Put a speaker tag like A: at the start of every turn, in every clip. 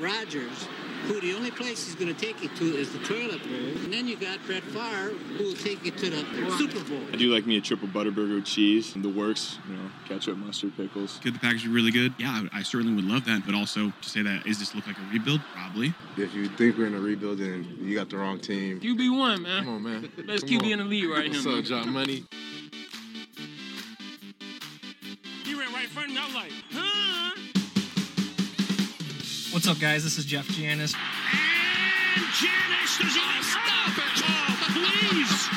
A: Rodgers, who the only place he's going to take you to is the toilet bowl. And then you got Brett Favre, who will take you to the Super Bowl.
B: I do like me a triple butterburger with cheese, the works, you know, ketchup, mustard, pickles.
C: Could the package be really good? Yeah, I, I certainly would love that. But also to say that, is this look like a rebuild? Probably.
D: If you think we're in a rebuild, then you got the wrong team.
E: QB one, man.
D: Come on, man.
E: Best
D: Come
E: QB
D: on.
E: in the league right
D: What's
E: here.
D: up. John Money?
F: What's up, guys? This is Jeff Janis.
E: And Janis, there's a stop it. Oh, please.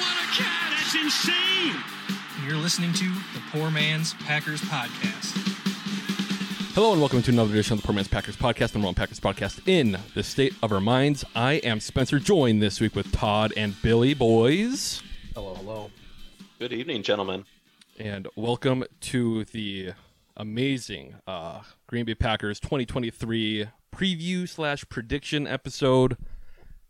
E: What a cat. That's insane.
F: and You're listening to the Poor Man's Packers Podcast.
G: Hello and welcome to another edition of the Poor Man's Packers Podcast, number one Packers podcast in the state of our minds. I am Spencer, joined this week with Todd and Billy. Boys,
H: Hello, hello.
I: Good evening, gentlemen.
G: and welcome to the amazing uh, Green Bay Packers 2023 preview slash prediction episode.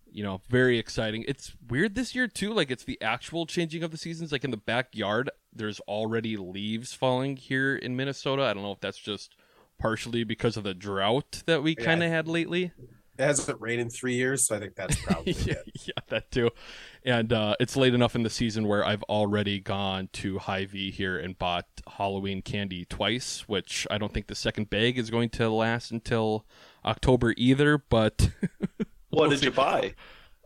G: You know, very exciting. It's weird this year too. Like it's the actual changing of the seasons. Like in the backyard, there's already leaves falling here in Minnesota. I don't know if that's just partially because of the drought that we
H: Yeah.
G: kind of had lately.
H: It hasn't rained in three years, so I think that's probably
G: yeah,
H: it.
G: yeah, that too. And uh, it's late enough in the season where I've already gone to Hy-Vee here and bought Halloween candy twice, which I don't think the second bag is going to last until October either. But
I: What
G: We'll
I: did
G: see.
I: you buy?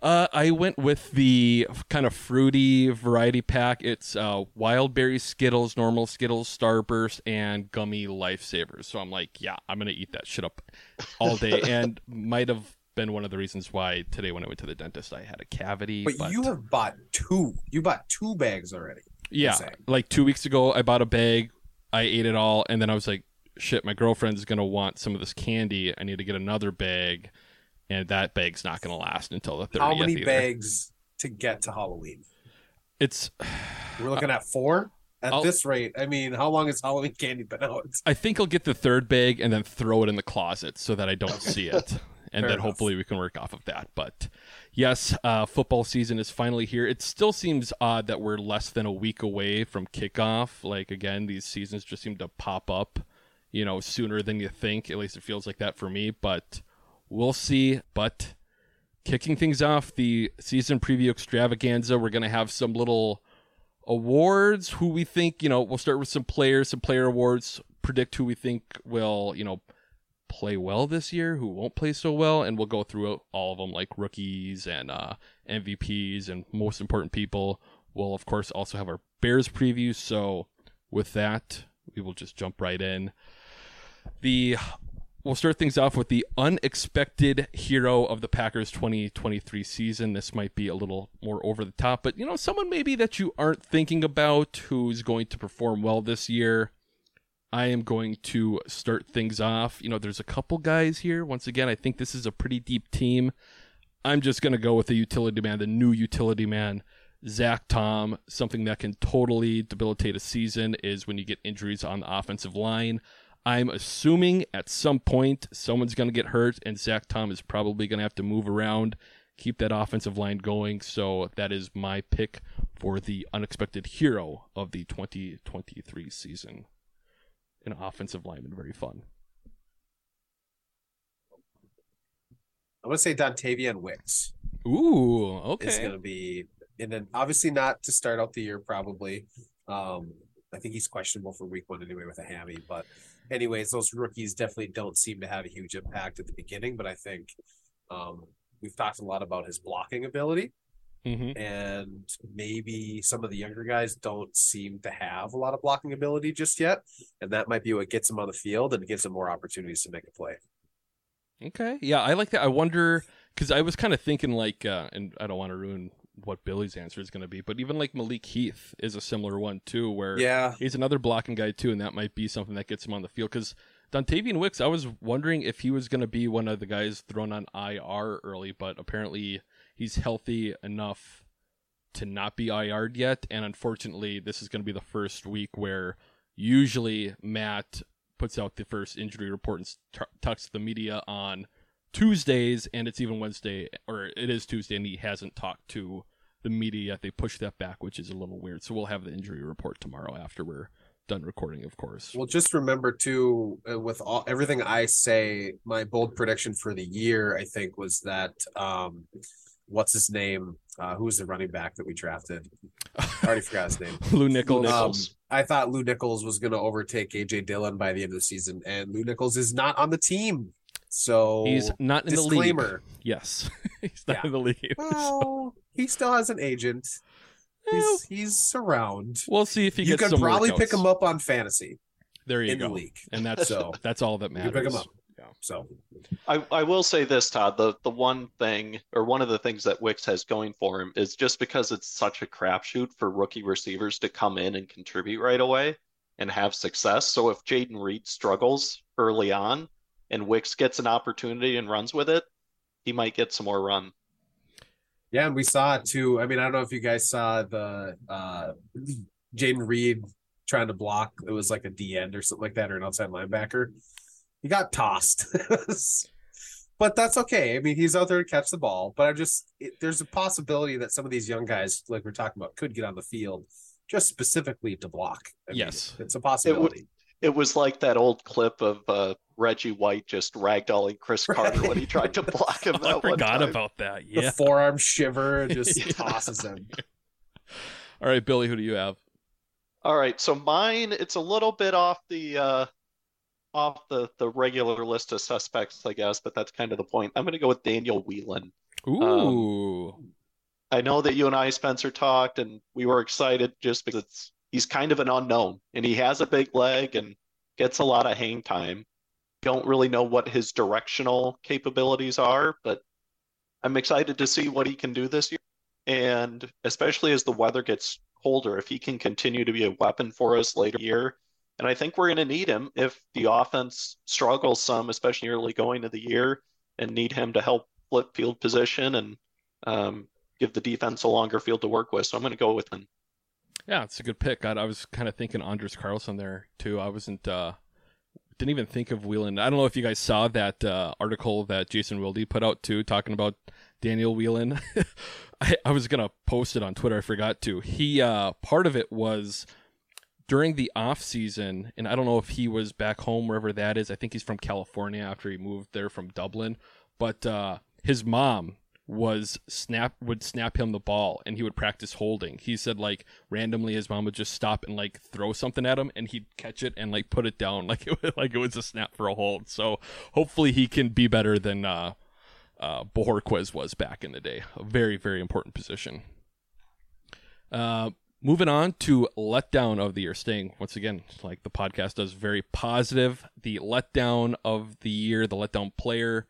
G: Uh, I went with the kind of fruity variety pack. It's uh, wild berry Skittles, normal Skittles, Starburst, and gummy Lifesavers. So I'm like, yeah, I'm gonna eat that shit up all day, and might have been one of the reasons why today when I went to the dentist I had a cavity.
H: But, you have bought two. You bought two bags already.
G: yeah, like two weeks ago I bought a bag, I ate it all, and then I was like, shit, my girlfriend's gonna want some of this candy. I need to get another bag, and that bag's not gonna last until the 30th.
H: How many
G: either.
H: bags to get to Halloween?
G: It's
H: We're looking at four. At
G: I'll-
H: this rate, I mean, how long has Halloween candy been out?
G: I think I'll get the third bag and then throw it in the closet so that I don't see it. And
H: Fair
G: then
H: enough.
G: hopefully we can work off of that. But yes, uh, football season is finally here. It still seems odd that we're less than a week away from kickoff. Like, again, these seasons just seem to pop up, you know, sooner than you think. At least it feels like that for me. But we'll see. But kicking things off, the season preview extravaganza, we're going to have some little awards who we think you know we'll start with some players some player awards predict who we think will you know play well this year who won't play so well and we'll go through all of them like rookies and uh mvps and most important people we'll of course also have our bears preview so with that we will just jump right in the We'll start things off with the unexpected hero of the Packers 2023 season. This might be a little more over the top, but you know, someone maybe that you aren't thinking about who's going to perform well this year. I am going to start things off. You know, there's a couple guys here. Once again, I think this is a pretty deep team. I'm just going to go with the utility man, the new utility man, Zach Tom. Something that can totally debilitate a season is when you get injuries on the offensive line. I'm assuming at some point someone's going to get hurt, and Zach Tom is probably going to have to move around, keep that offensive line going. So that is my pick for the unexpected hero of the 2023 season. An offensive lineman, very fun.
H: I'm gonna say Dontayvion Wicks
G: Ooh, okay.
H: It's gonna be, and then obviously not to start out the year, probably. Um, I think he's questionable for week one anyway with a hammy, but anyways, those rookies definitely don't seem to have a huge impact at the beginning. But I think um, we've talked a lot about his blocking ability.
G: hmm
H: and maybe some of the younger guys don't seem to have a lot of blocking ability just yet, and that might be what gets them on the field and gives them more opportunities to make a play.
G: Okay. Yeah, I like that. I wonder because I was kind of thinking like, uh, and I don't want to ruin what Billy's answer is going to be, but even like Malik Heath is a similar one too, where
H: Yeah,
G: he's another blocking guy too, and that might be something that gets him on the field. Because Dontayvion Wicks, I was wondering if he was going to be one of the guys thrown on IR early, but apparently he's healthy enough to not be IR'd yet. And unfortunately, this is going to be the first week where usually Matt puts out the first injury report and t- talks to the media on Tuesdays, and it's even Wednesday, or it is Tuesday, and he hasn't talked to the media yet. They pushed that back, which is a little weird. So we'll have the injury report tomorrow after we're done recording, of course.
H: Well, just remember too, uh, with all everything I say, my bold prediction for the year, I think, was that um, what's his name? Uh, who was the running back that we drafted? I already forgot his name.
G: Lew Nichols.
H: Um, I thought Lew Nichols was going to overtake AJ Dillon by the end of the season, and Lew Nichols is not on the team. So
G: He's not in the league.
H: disclaimer.
G: Yes, he's not
H: Yeah.
G: in the league.
H: Well, he still has an agent. He's he's around.
G: We'll see if he can.
H: You
G: gets
H: can
G: some
H: probably pick him up on fantasy
G: There you go.
H: in
G: go.
H: the league.
G: And that's
H: So
G: that's all that matters.
H: can pick him up. Yeah. So
I: I, I will say this, Todd. The the one thing or one of the things that Wicks has going for him is just because it's such a crapshoot for rookie receivers to come in and contribute right away and have success. So if Jayden Reed struggles early on and Wicks gets an opportunity and runs with it, he might get some more run.
H: Yeah, and we saw it too. I mean, I don't know if you guys saw the uh Jayden Reed trying to block. It was like a D end or something like that, or an outside linebacker. He got tossed. but that's okay. I mean, he's out there to catch the ball. But I just it, there's a possibility that some of these young guys, like we're talking about, could get on the field just specifically to block. I mean,
G: Yes.
H: it's a possibility.
I: It was like that old clip of uh, Reggie White just ragdolling Chris Carter when he tried to block him.
G: I
I: that one
G: forgot
I: time.
G: about that.
H: The
G: Yeah.
H: forearm shiver and just
G: Yeah.
H: tosses him.
G: All right, Billy, who do you have?
I: All right, so mine it's a little bit off the uh off the the regular list of suspects, I guess, but that's kind of the point. I'm going to go with Daniel Whelan.
G: Ooh.
I: I know that you and I, Spencer, talked, and we were excited just because it's he's kind of an unknown, and he has a big leg and gets a lot of hang time. Don't really know what his directional capabilities are, but I'm excited to see what he can do this year. And especially as the weather gets colder, if he can continue to be a weapon for us later year. And I think we're going to need him if the offense struggles some, especially early going to the year, and need him to help flip field position and um, give the defense a longer field to work with. So I'm going to go with him.
G: Yeah, it's a good pick. I, I was kind of thinking Anders Carlson there too. I wasn't uh didn't even think of Whelan. I don't know if you guys saw that uh, article that Jason Wilde put out too, talking about Daniel Whelan. I, I was gonna post it on Twitter. I forgot to. He uh part of it was during the off season, and I don't know if he was back home wherever that is. I think he's from California after he moved there from Dublin. But uh, his mom was snap would snap him the ball and he would practice holding. He said like randomly his mom would just stop and like throw something at him and he'd catch it and like put it down like it was, like it was a snap for a hold. So hopefully he can be better than uh uh Bojorquez was back in the day. A very very important position. Uh moving on to letdown of the year staying once again like the podcast does very positive the letdown of the year the letdown player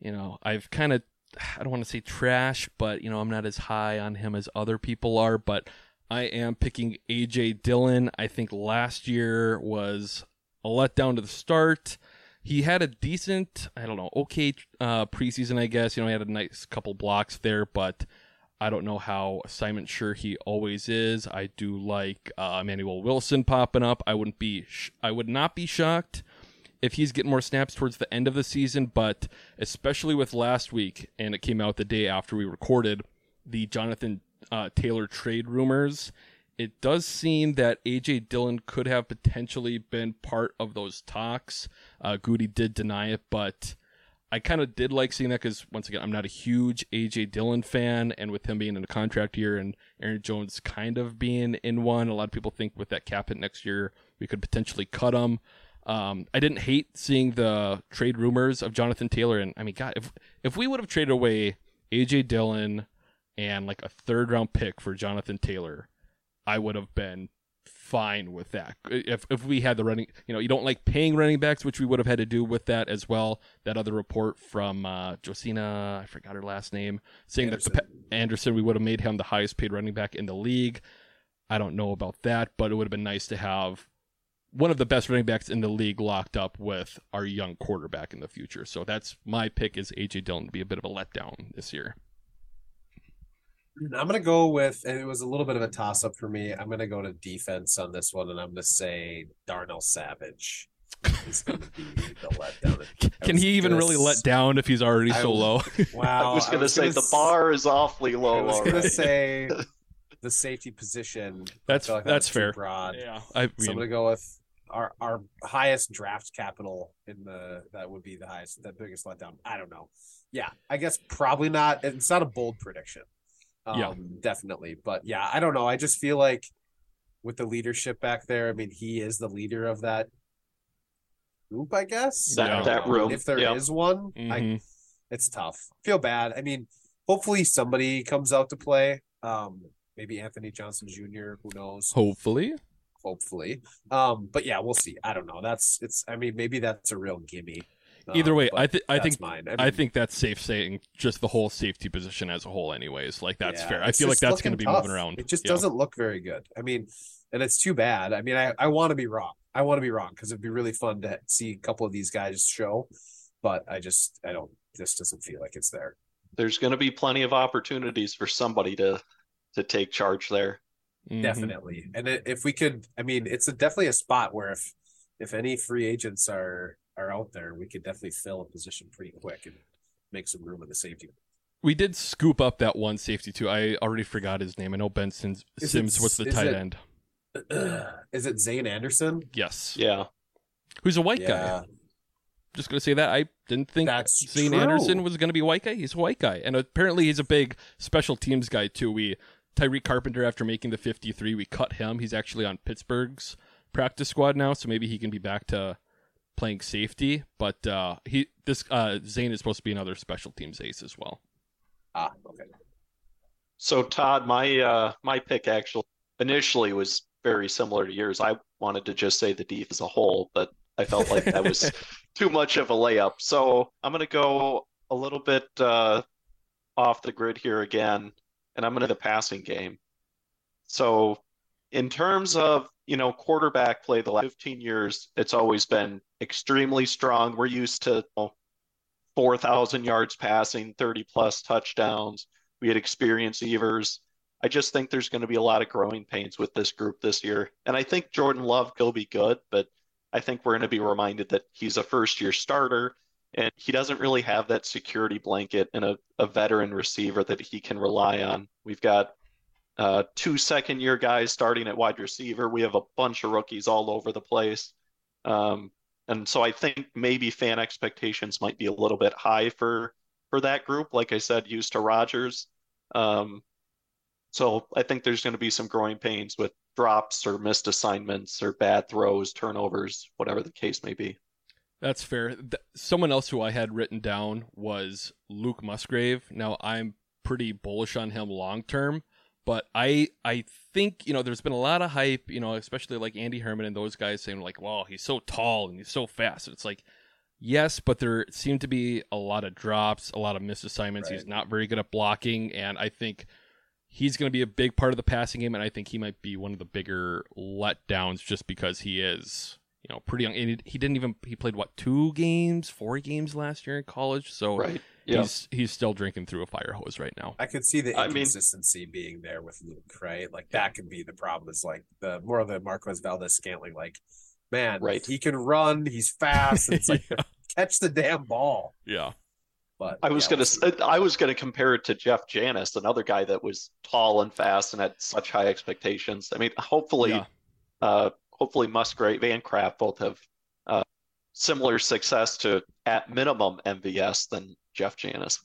G: you know i've kind of i don't want to say trash but you know i'm not as high on him as other people are but i am picking aj dillon i think last year was a letdown to the start he had a decent i don't know okay uh preseason i guess you know he had a nice couple blocks there but I don't know how assignment sure he always is. I do like uh, Emanuel Wilson popping up. I wouldn't be, sh- I would not be shocked if he's getting more snaps towards the end of the season. But especially with last week, and it came out the day after we recorded the Jonathan uh, Taylor trade rumors. It does seem that AJ Dillon could have potentially been part of those talks. Uh, Gutey did deny it, but I kind of did like seeing that because once again, I'm not a huge AJ Dillon fan, and with him being in a contract year and Aaron Jones kind of being in one, a lot of people think with that cap hit next year we could potentially cut him. Um, I didn't hate seeing the trade rumors of Jonathan Taylor, and I mean, God, if if we would have traded away AJ Dillon and like a third round pick for Jonathan Taylor, I would have been fine with that. If if we had the running, you know, you don't like paying running backs, which we would have had to do with that as well. That other report from uh, Josina, I forgot her last name, saying
H: Anderson.
G: that the, Anderson, we would have made him the highest paid running back in the league. I don't know about that, but it would have been nice to have one of the best running backs in the league locked up with our young quarterback in the future. So that's my pick is AJ Dillon to be a bit of a letdown this year.
H: I'm gonna go with, and it was a little bit of a toss up for me. I'm gonna go to defense on this one, and I'm gonna say Darnell Savage is gonna be the letdown.
G: Can he even really
H: gonna
G: let down if he's already
H: I
G: so
H: was-
G: low?
H: Wow,
I: I was going to say the
H: s-
I: bar is awfully low.
H: I was gonna say the safety position.
G: That's
H: like
G: that's
H: was
G: fair.
H: Broad.
G: Yeah, I
H: So I'm gonna go with our our highest draft capital in the that would be the highest, the biggest letdown. I don't know. Yeah, I guess probably not. It's not a bold prediction. Um,
G: Yeah.
H: definitely. But yeah, I don't know. I just feel like with the leadership back there, I mean, he is the leader of that group. I guess
I: That-
H: I don't
I: that room,
H: If there is
I: yeah.
H: one, I
G: mhm.
H: it's tough. Feel bad. I mean, hopefully somebody comes out to play. Um, maybe Anthony Johnson Jr. Who knows?
G: hopefully.
H: Hopefully. Um, but yeah, we'll see. I don't know. That's it's. I mean, maybe that's a real gimme.
G: Either
H: Um,
G: way,
H: but
G: I think I think
H: mine.
G: I
H: mean,
G: think that's safe saying just the whole safety position as a whole, anyways. Like that's
H: yeah,
G: fair. I feel like that's going to be
H: tough.
G: moving around.
H: It just
G: Yeah.
H: doesn't look very good. I mean, and it's too bad. I mean, I I want to be wrong. I want to be wrong because it'd be really fun to see a couple of these guys show, but I just I don't. This doesn't feel like it's there.
I: There's going to be plenty of opportunities for somebody to to take charge there.
G: Mhm.
H: definitely and if we could i mean it's a, definitely a spot where if if any free agents are are out there we could definitely fill a position pretty quick and make some room in the safety
G: We did scoop up that one safety too. I already forgot his name. I know Ben Sims.
H: Is it
G: what's the tight
H: it-
G: end?
H: is it zayne anderson
G: Yes.
I: Yeah.
G: Who's a white guy? Just gonna say that I didn't think
H: That's
G: Zayne
H: true.
G: Anderson was gonna be a white guy. He's a white guy, and apparently he's a big special teams guy too. We Tariq Carpenter after making the 53, we cut him. He's actually on Pittsburgh's practice squad now, so maybe he can be back to playing safety. But uh, he this uh, Zayne is supposed to be another special teams ace as well.
H: ah okay
I: So Todd, my uh my pick actually initially was very similar to yours. I wanted to just say the deep as a whole, but I felt like that was too much of a layup. So I'm gonna go a little bit uh off the grid here again, and I'm gonna the passing game. So in terms of, you know, quarterback play the last 15 years, it's always been extremely strong. We're used to you know, 4,000 yards passing, 30 plus touchdowns. We had experienced Evers. I just think there's going to be a lot of growing pains with this group this year. And I think Jordan Love will be good, but I think we're going to be reminded that he's a first year starter and he doesn't really have that security blanket and a, a veteran receiver that he can rely on. We've got uh, two second year guys starting at wide receiver. We have a bunch of rookies all over the place. Um, and so I think maybe fan expectations might be a little bit high for for that group. Like I said, used to Rodgers. Um, so I think there's going to be some growing pains with drops or missed assignments or bad throws, turnovers, whatever the case may be.
G: That's fair. Th- someone else who I had written down was Luke Musgrave. Now I'm pretty bullish on him long term, but I I think you know there's been a lot of hype, you know, especially like Andy Herman and those guys saying like, "Wow, he's so tall and he's so fast." And it's like, yes, but there seem to be a lot of drops, a lot of missed assignments. He's not very good at blocking, and I think he's going to be a big part of the passing game, and I think he might be one of the bigger letdowns just because he is, you know, pretty young. And he, he didn't even he played what two games, four games last year in college, so
I: Right. Yeah.
G: he's he's still drinking through a fire hose right now.
H: i could see the
I: I mean-
H: inconsistency being there with luke right like that could be the problem is like the more of the marquez valdes-scantling like man
I: Right.
H: he can run he's fast it's like
G: Yeah.
H: catch the damn ball
G: Yeah,
H: but
I: I was
H: yeah,
I: gonna
H: we'll see.
I: was gonna compare it to Jeff Janis, another guy that was tall and fast and had such high expectations. I mean, hopefully,
G: Yeah.
I: uh, hopefully Musgrave and Kraft both have uh, similar success to at minimum MVS than Jeff Janis.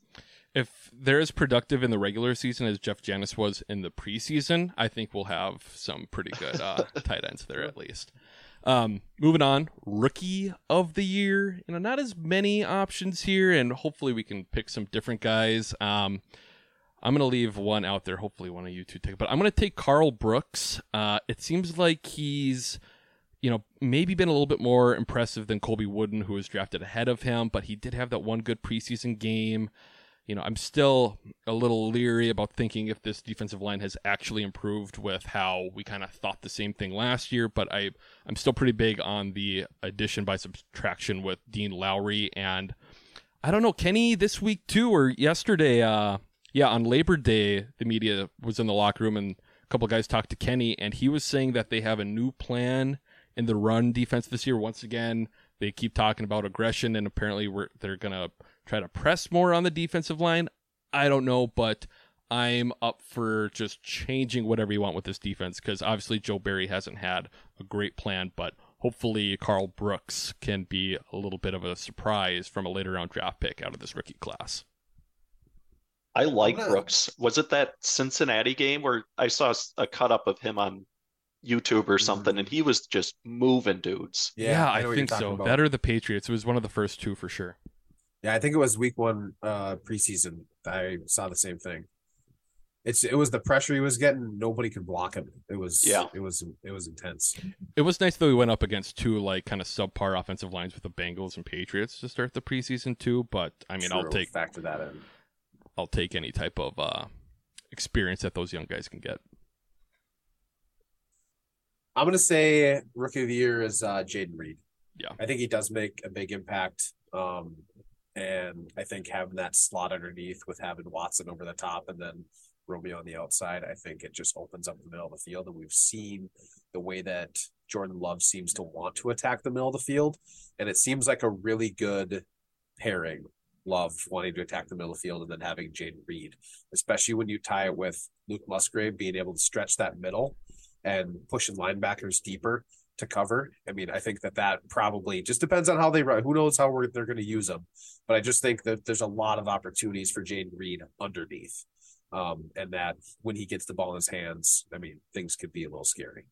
G: if they're as productive in the regular season as Jeff Janis was in the preseason, I think we'll have some pretty good uh, tight ends there at least. Um, moving on, rookie of the year. You know, not as many options here, and hopefully we can pick some different guys. Um, I'm gonna leave one out there. Hopefully, one of you two take, but I'm gonna take Karl Brooks. Uh, it seems like he's you know, maybe been a little bit more impressive than Colby Wooden, who was drafted ahead of him, but he did have that one good preseason game. You know, I'm still a little leery about thinking if this defensive line has actually improved with how we kind of thought the same thing last year, but I I'm still pretty big on the addition by subtraction with Dean Lowry and I don't know, Kenny this week too or yesterday uh yeah, on Labor Day the media was in the locker room and a couple guys talked to Kenny and he was saying that they have a new plan in the run defense this year. Once again, they keep talking about aggression, and apparently they're going to try to press more on the defensive line. I don't know, but I'm up for just changing whatever you want with this defense because obviously Joe Barry hasn't had a great plan, but hopefully Karl Brooks can be a little bit of a surprise from a later round draft pick out of this rookie class.
I: I like
H: gonna-
I: Brooks. Was it that Cincinnati game where I saw a cut up of him on YouTube or something, and he was just moving dudes?
G: Yeah,
H: know
G: I,
H: what you're
G: think so.
H: about.
G: That or the Patriots. It was one of the first two for sure.
H: Yeah, I think it was week one uh preseason. I saw the same thing. It's it was the pressure he was getting. Nobody could block him. It was
I: Yeah.
H: It was it was intense.
G: It was nice though. We went up against two like kind of subpar offensive lines with the Bengals and Patriots to start the preseason too. But I mean, I'll
H: True,
G: take
H: factor that in.
G: I'll take any type of uh, experience that those young guys can get.
H: I'm gonna say rookie of the year is uh Jayden Reed.
G: Yeah.
H: I think he does make a big impact. Um and I think having that slot underneath with having Watson over the top and then Romeo on the outside, I think it just opens up the middle of the field. And we've seen the way that Jordan Love seems to want to attack the middle of the field. And it seems like a really good pairing. Love wanting to attack the middle of the field and then having Jayden Reed, especially when you tie it with Luke Musgrave being able to stretch that middle and pushing linebackers deeper to cover. I mean, I think that that probably just depends on how they run. Who knows how they're going to use them, but I just think that there's a lot of opportunities for Jayden Reed underneath, um, and that when he gets the ball in his hands, I mean, things could be a little scary.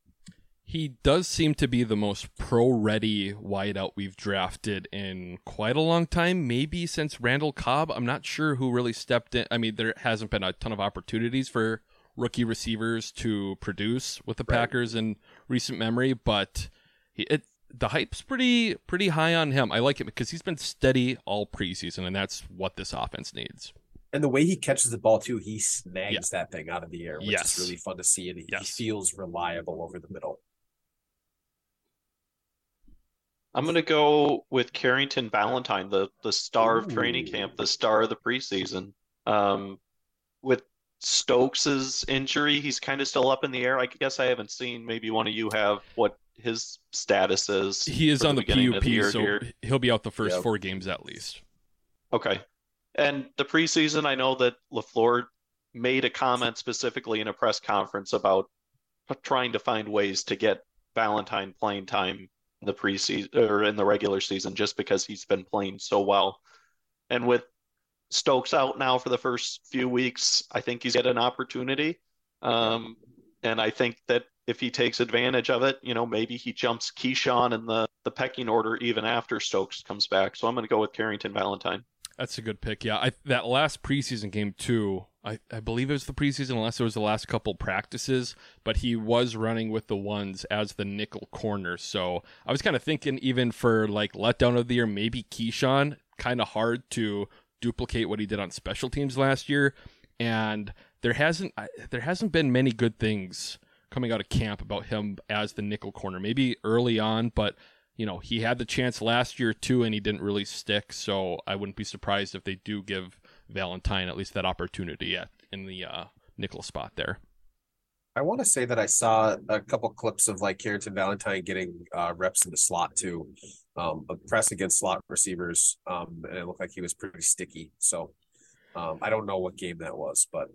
G: He does seem to be the most pro-ready wideout we've drafted in quite a long time, maybe since Randall Cobb. I'm not sure who really stepped in. I mean, there hasn't been a ton of opportunities for rookie receivers to produce with the
H: Right.
G: Packers in recent memory, but he, it the hype's pretty pretty high on him. I like it because he's been steady all preseason, and that's what this offense needs.
H: And the way he catches the ball too, he snags that thing out of the air, which
G: Yes.
H: is really fun to see, and he,
G: Yes.
H: he feels reliable over the middle.
I: I'm going to go with Carrington Valentine, the the star of training camp, the star of the preseason. Um, with Stokes's injury, he's kind of still up in the air. I guess I haven't seen. Maybe one of you have what his status is.
G: He is on the
I: beginning of
G: PUP,
I: the
G: so
I: here.
G: he'll be out the first
H: Yep.
G: four games at least.
I: Okay. And the preseason, I know that LaFleur made a comment specifically in a press conference about trying to find ways to get Valentine playing time in the preseason or in the regular season just because he's been playing so well. And with Stokes out now for the first few weeks, I think he's got an opportunity. Um, and I think that if he takes advantage of it, you know, maybe he jumps Keisean in the, the pecking order even after Stokes comes back. So I'm going to go with Carrington Valentine.
G: That's a good pick. Yeah, I, that last preseason game too. I, I believe it was the preseason, unless it was the last couple practices. But he was running with the ones as the nickel corner. So I was kind of thinking, even for like letdown of the year, maybe Keisean. Kind of hard to duplicate what he did on special teams last year, and there hasn't there hasn't been many good things coming out of camp about him as the nickel corner. Maybe early on, but you know, he had the chance last year too, and he didn't really stick. So I wouldn't be surprised if they do give Valentine at least that opportunity at in the uh, nickel spot there.
H: I want to say that I saw a couple clips of like Carrington Valentine getting uh, reps in the slot too, um, a press against slot receivers, um, and it looked like he was pretty sticky. So um, I don't know what game that was, but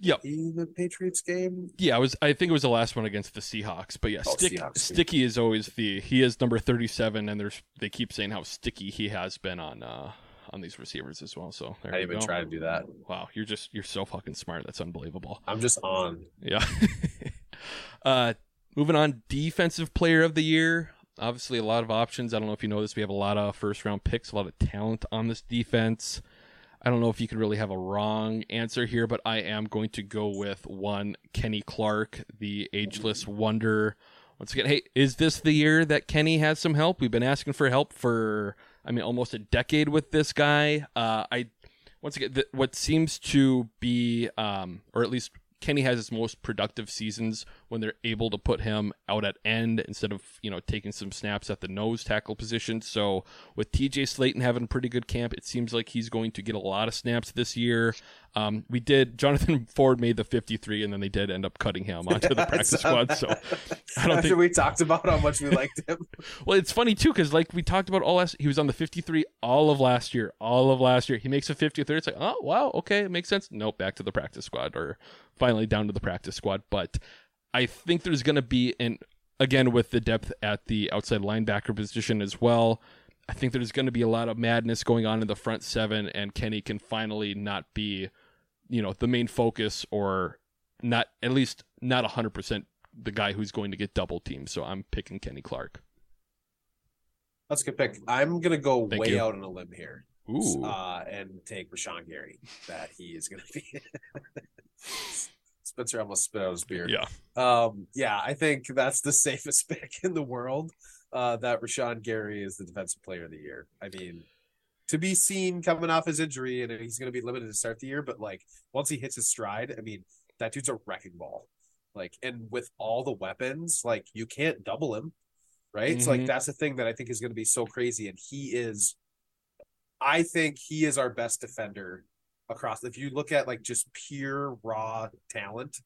G: yeah,
H: the Patriots game.
G: Yeah, I was. I think it was the last one against the Seahawks. But yeah,
H: Oh,
G: stick,
H: Seahawks,
G: sticky is always the. He is number thirty-seven, and there's they keep saying how sticky he has been on uh on these receivers as well. So
H: I even
G: go.
H: try to do that.
G: Wow, you're just you're so fucking smart. That's unbelievable.
H: I'm just on.
G: Yeah. uh, moving on, defensive player of the year. Obviously, a lot of options. I don't know if you know this. We have a lot of first round picks, a lot of talent on this defense. I don't know if you could really have a wrong answer here, but I am going to go with one Kenny Clark, the ageless wonder. Once again, hey, is this the year that Kenny has some help? We've been asking for help for, I mean, almost a decade with this guy. Uh, I once again, what seems to be, um, or at least Kenny has his most productive seasons when they're able to put him out at end instead of you know taking some snaps at the nose tackle position. So with TJ Slaton having a pretty good camp, it seems like he's going to get a lot of snaps this year. Um, we did Jonathan Ford made the 53, and then they did end up cutting him onto the practice squad. So I don't
H: After
G: think
H: we talked about how much we liked him.
G: well, it's funny too because like we talked about all last, he was on the 53 all of last year, all of last year. He makes a 53. It's like, oh wow, okay, it makes sense. Nope, back to the practice squad, or finally down to the practice squad. But I think there's going to be an again with the depth at the outside linebacker position as well. I think there's going to be a lot of madness going on in the front seven, and Kenny can finally not be, you know, the main focus or not at least not 100% the guy who's going to get double teamed. So I'm picking Kenny Clark.
H: That's a good pick. I'm gonna go
G: Thank
H: way
G: you.
H: out on a limb here.
G: Ooh.
H: Uh, and take Rashan Gary that he is gonna be Spencer almost spit out his beer.
G: Yeah.
H: Um, yeah, I think that's the safest pick in the world. Uh, that Rashan Gary is the defensive player of the year. I mean, to be seen coming off his injury and he's going to be limited to start the year, but like once he hits his stride, I mean, that dude's a wrecking ball. Like, and with all the weapons, like you can't double him, right? So like that's the thing that I think is going to be so crazy. And he is, I think he is our best defender across. If you look at like just pure raw talent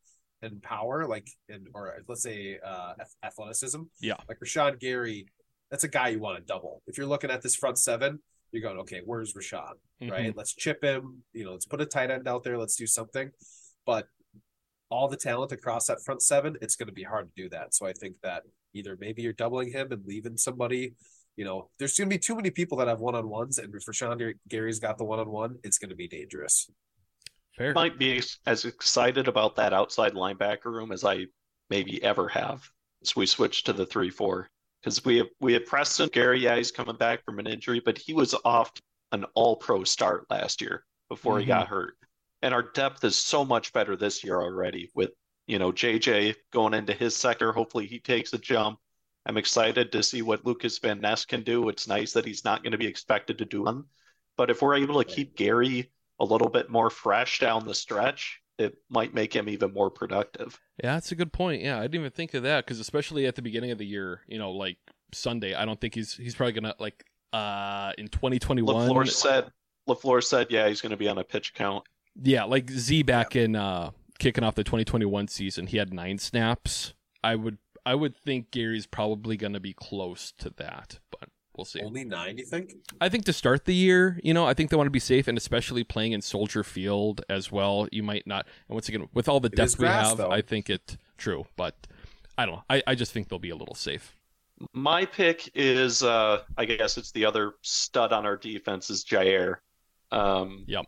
H: and power, like and or let's say uh athleticism,
G: Yeah.
H: like Rashan Gary, that's a guy you want to double. If you're looking at this front seven, you're going, okay, where's Rashan? Right? Let's chip him. You know, let's put a tight end out there. Let's do something. But all the talent across that front seven, it's going to be hard to do that. So I think that either maybe you're doubling him and leaving somebody. You know, there's going to be too many people that have one on ones, and if Rashan Gary's got the one on one, it's going to be dangerous.
G: Fair.
I: Might be as excited about that outside linebacker room as I maybe ever have as we switch to the three four because we have we had Preston Gary. Yeah, he's coming back from an injury, but he was off an All Pro start last year before he
G: Mhm.
I: got hurt, and our depth is so much better this year already with you know JJ going into his sector. Hopefully, he takes a jump. I'm excited to see what Lucas Van Ness can do. It's nice that he's not going to be expected to do them, but if we're able to keep Gary a little bit more fresh down the stretch, it might make him even more productive.
G: Yeah, that's a good point. Yeah, I didn't even think of that because especially at the beginning of the year, you know, like Sunday, I don't think he's he's probably gonna like uh in 2021.
I: LaFleur said LaFleur said, yeah, he's going to be on a pitch count.
G: Yeah, like Z back in uh kicking off the 2021 season, he had nine snaps. I would I would think Gary's probably gonna be close to that, but we'll see.
H: Only nine, you think?
G: I think to start the year, you know, I think they want to be safe, and especially playing in Soldier Field as well. You might not, and once again, with all the
H: It
G: depth we
H: grass,
G: have,
H: though.
G: I think it true, but I don't know. I, I just think they'll be a little safe.
I: My pick is, uh, I guess it's the other stud on our defense is Jaire. Um,
G: Yep.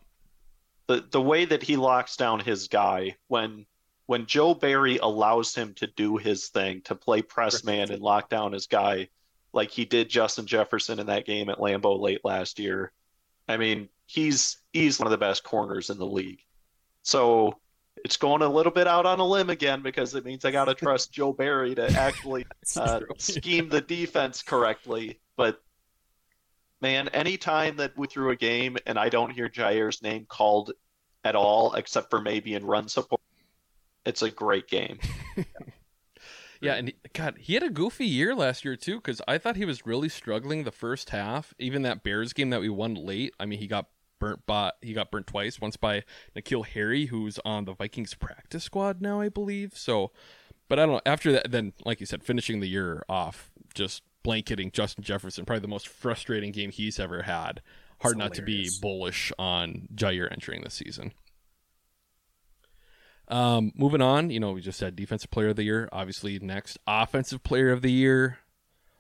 I: the the way that he locks down his guy when when Joe Barry allows him to do his thing to play press man and lock down his guy like he did Justin Jefferson in that game at Lambeau late last year. I mean, he's he's one of the best corners in the league. So it's going a little bit out on a limb again because it means I got to trust Joe Barry to actually uh, scheme the defense correctly. But man, anytime that we threw a game and I don't hear Jaire's name called at all, except for maybe in run support, it's a great game.
G: Yeah, and he, God, he had a goofy year last year too, because I thought he was really struggling the first half. Even that Bears game that we won late, I mean, he got burnt by he got burnt twice. Once by N'Keal Harry, who's on the Vikings practice squad now, I believe. So, but I don't know. After that, then like you said, finishing the year off, just blanketing Justin Jefferson, probably the most frustrating game he's ever had. Hard
H: It's
G: not to be bullish on Jaire entering the season. Um, moving on, you know, we just said defensive player of the year. Obviously, next offensive player of the year.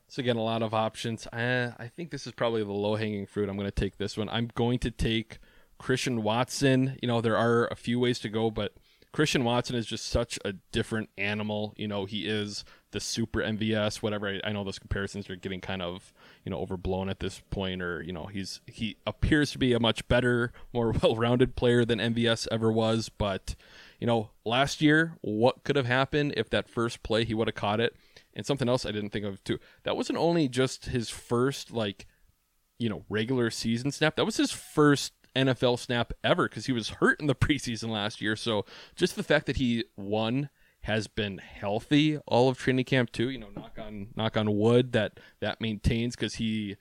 G: So again, a lot of options. Uh, I think this is probably the low hanging fruit. I'm going to take this one. I'm going to take Christian Watson. You know, there are a few ways to go, but Christian Watson is just such a different animal. You know, he is the super MVS, whatever. I, I know those comparisons are getting kind of, you know, overblown at this point, or, you know, he's he appears to be a much better, more well rounded player than MVS ever was. But, you know, last year, what could have happened if that first play he would have caught it? And something else I didn't think of too. That wasn't only just his first, like, you know, regular season snap. That was his first NFL snap ever because he was hurt in the preseason last year. So just the fact that he one has been healthy all of training camp too. You know, knock on knock on wood that that maintains because he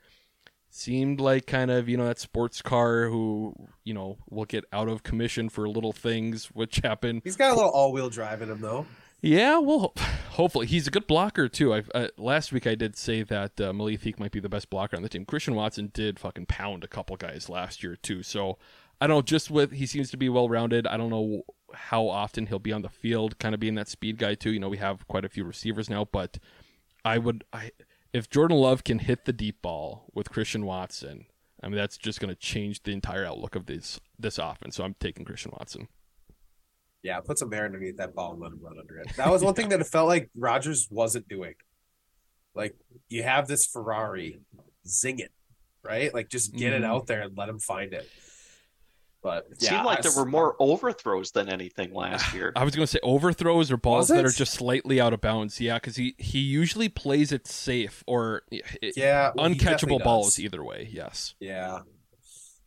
G: seemed like kind of you know that sports car who you know will get out of commission for little things which happen.
H: He's got a little all-wheel drive in him though.
G: yeah well hopefully. He's a good blocker too. I uh, last week i did say that uh, Malik might be the best blocker on the team. Christian watson did fucking pound a couple guys last year too. So i don't know just with he seems to be well rounded i don't know how often he'll be on the field kind of being that speed guy too. You know we have quite a few receivers now but i would i if Jordan Love can hit the deep ball with Christian Watson, I mean that's just going to change the entire outlook of this this offense. So I'm taking Christian Watson.
H: Yeah, put some air underneath that ball and let him run under it. That was one thing that it felt like Rodgers wasn't doing. Like you have this Ferrari, zing it, right? Like just get it
G: Mhm.
H: out there and let him find it. But
I: It
H: yeah,
I: seemed like
H: I
I: there were more overthrows than anything last year.
G: I was going to say overthrows or balls that are just slightly out of bounds. Yeah, because he he usually plays it safe or it,
H: Yeah, well,
G: uncatchable balls
H: does.
G: either way. Yes.
H: Yeah.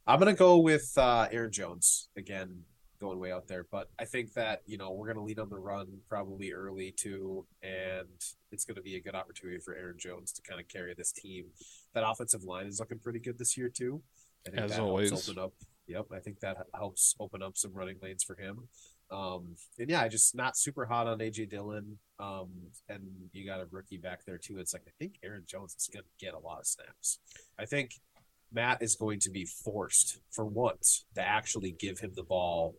H: I'm gonna go with uh Aaron Jones again, going way out there. But I think that, you know, we're gonna lead on the run probably early too, and it's gonna be a good opportunity for Aaron Jones to kind of carry this team. That offensive line is looking pretty good this year too. I think
G: As
H: that helps
G: always.
H: open up yep, I think that helps open up some running lanes for him. Um and yeah, I just not super hot on AJ Dillon. Um and you got a rookie back there too. It's like I think Aaron Jones is gonna get a lot of snaps. I think Matt is going to be forced for once to actually give him the ball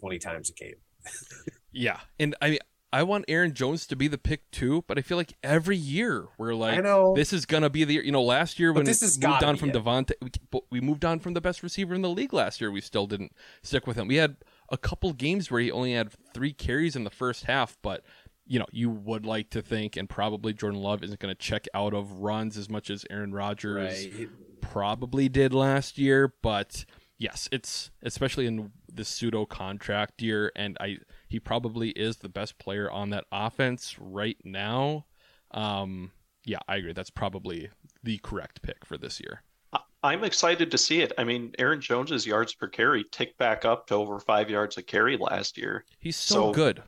H: 20 times a game.
G: Yeah, and I I want Aaron Jones to be the pick too, but I feel like every year we're like,
H: I know.
G: this is gonna be the year. You know, last year
H: But
G: when
H: this
G: we moved on from
H: it.
G: Davante, we, but we moved on from the best receiver in the league last year. We still didn't stick with him. We had a couple games where he only had three carries in the first half, but you know, you would like to think, and probably Jordan Love isn't going to check out of runs as much as Aaron Rodgers
H: Right.
G: probably did last year, but yes, it's especially in the pseudo contract year, and I he probably is the best player on that offense right now. Um, yeah, I agree. That's probably the correct pick for this year.
I: I- I'm excited to see it. I mean, Aaron Jones's yards per carry ticked back up to over five yards a carry last year.
G: He's so,
I: So-
G: good.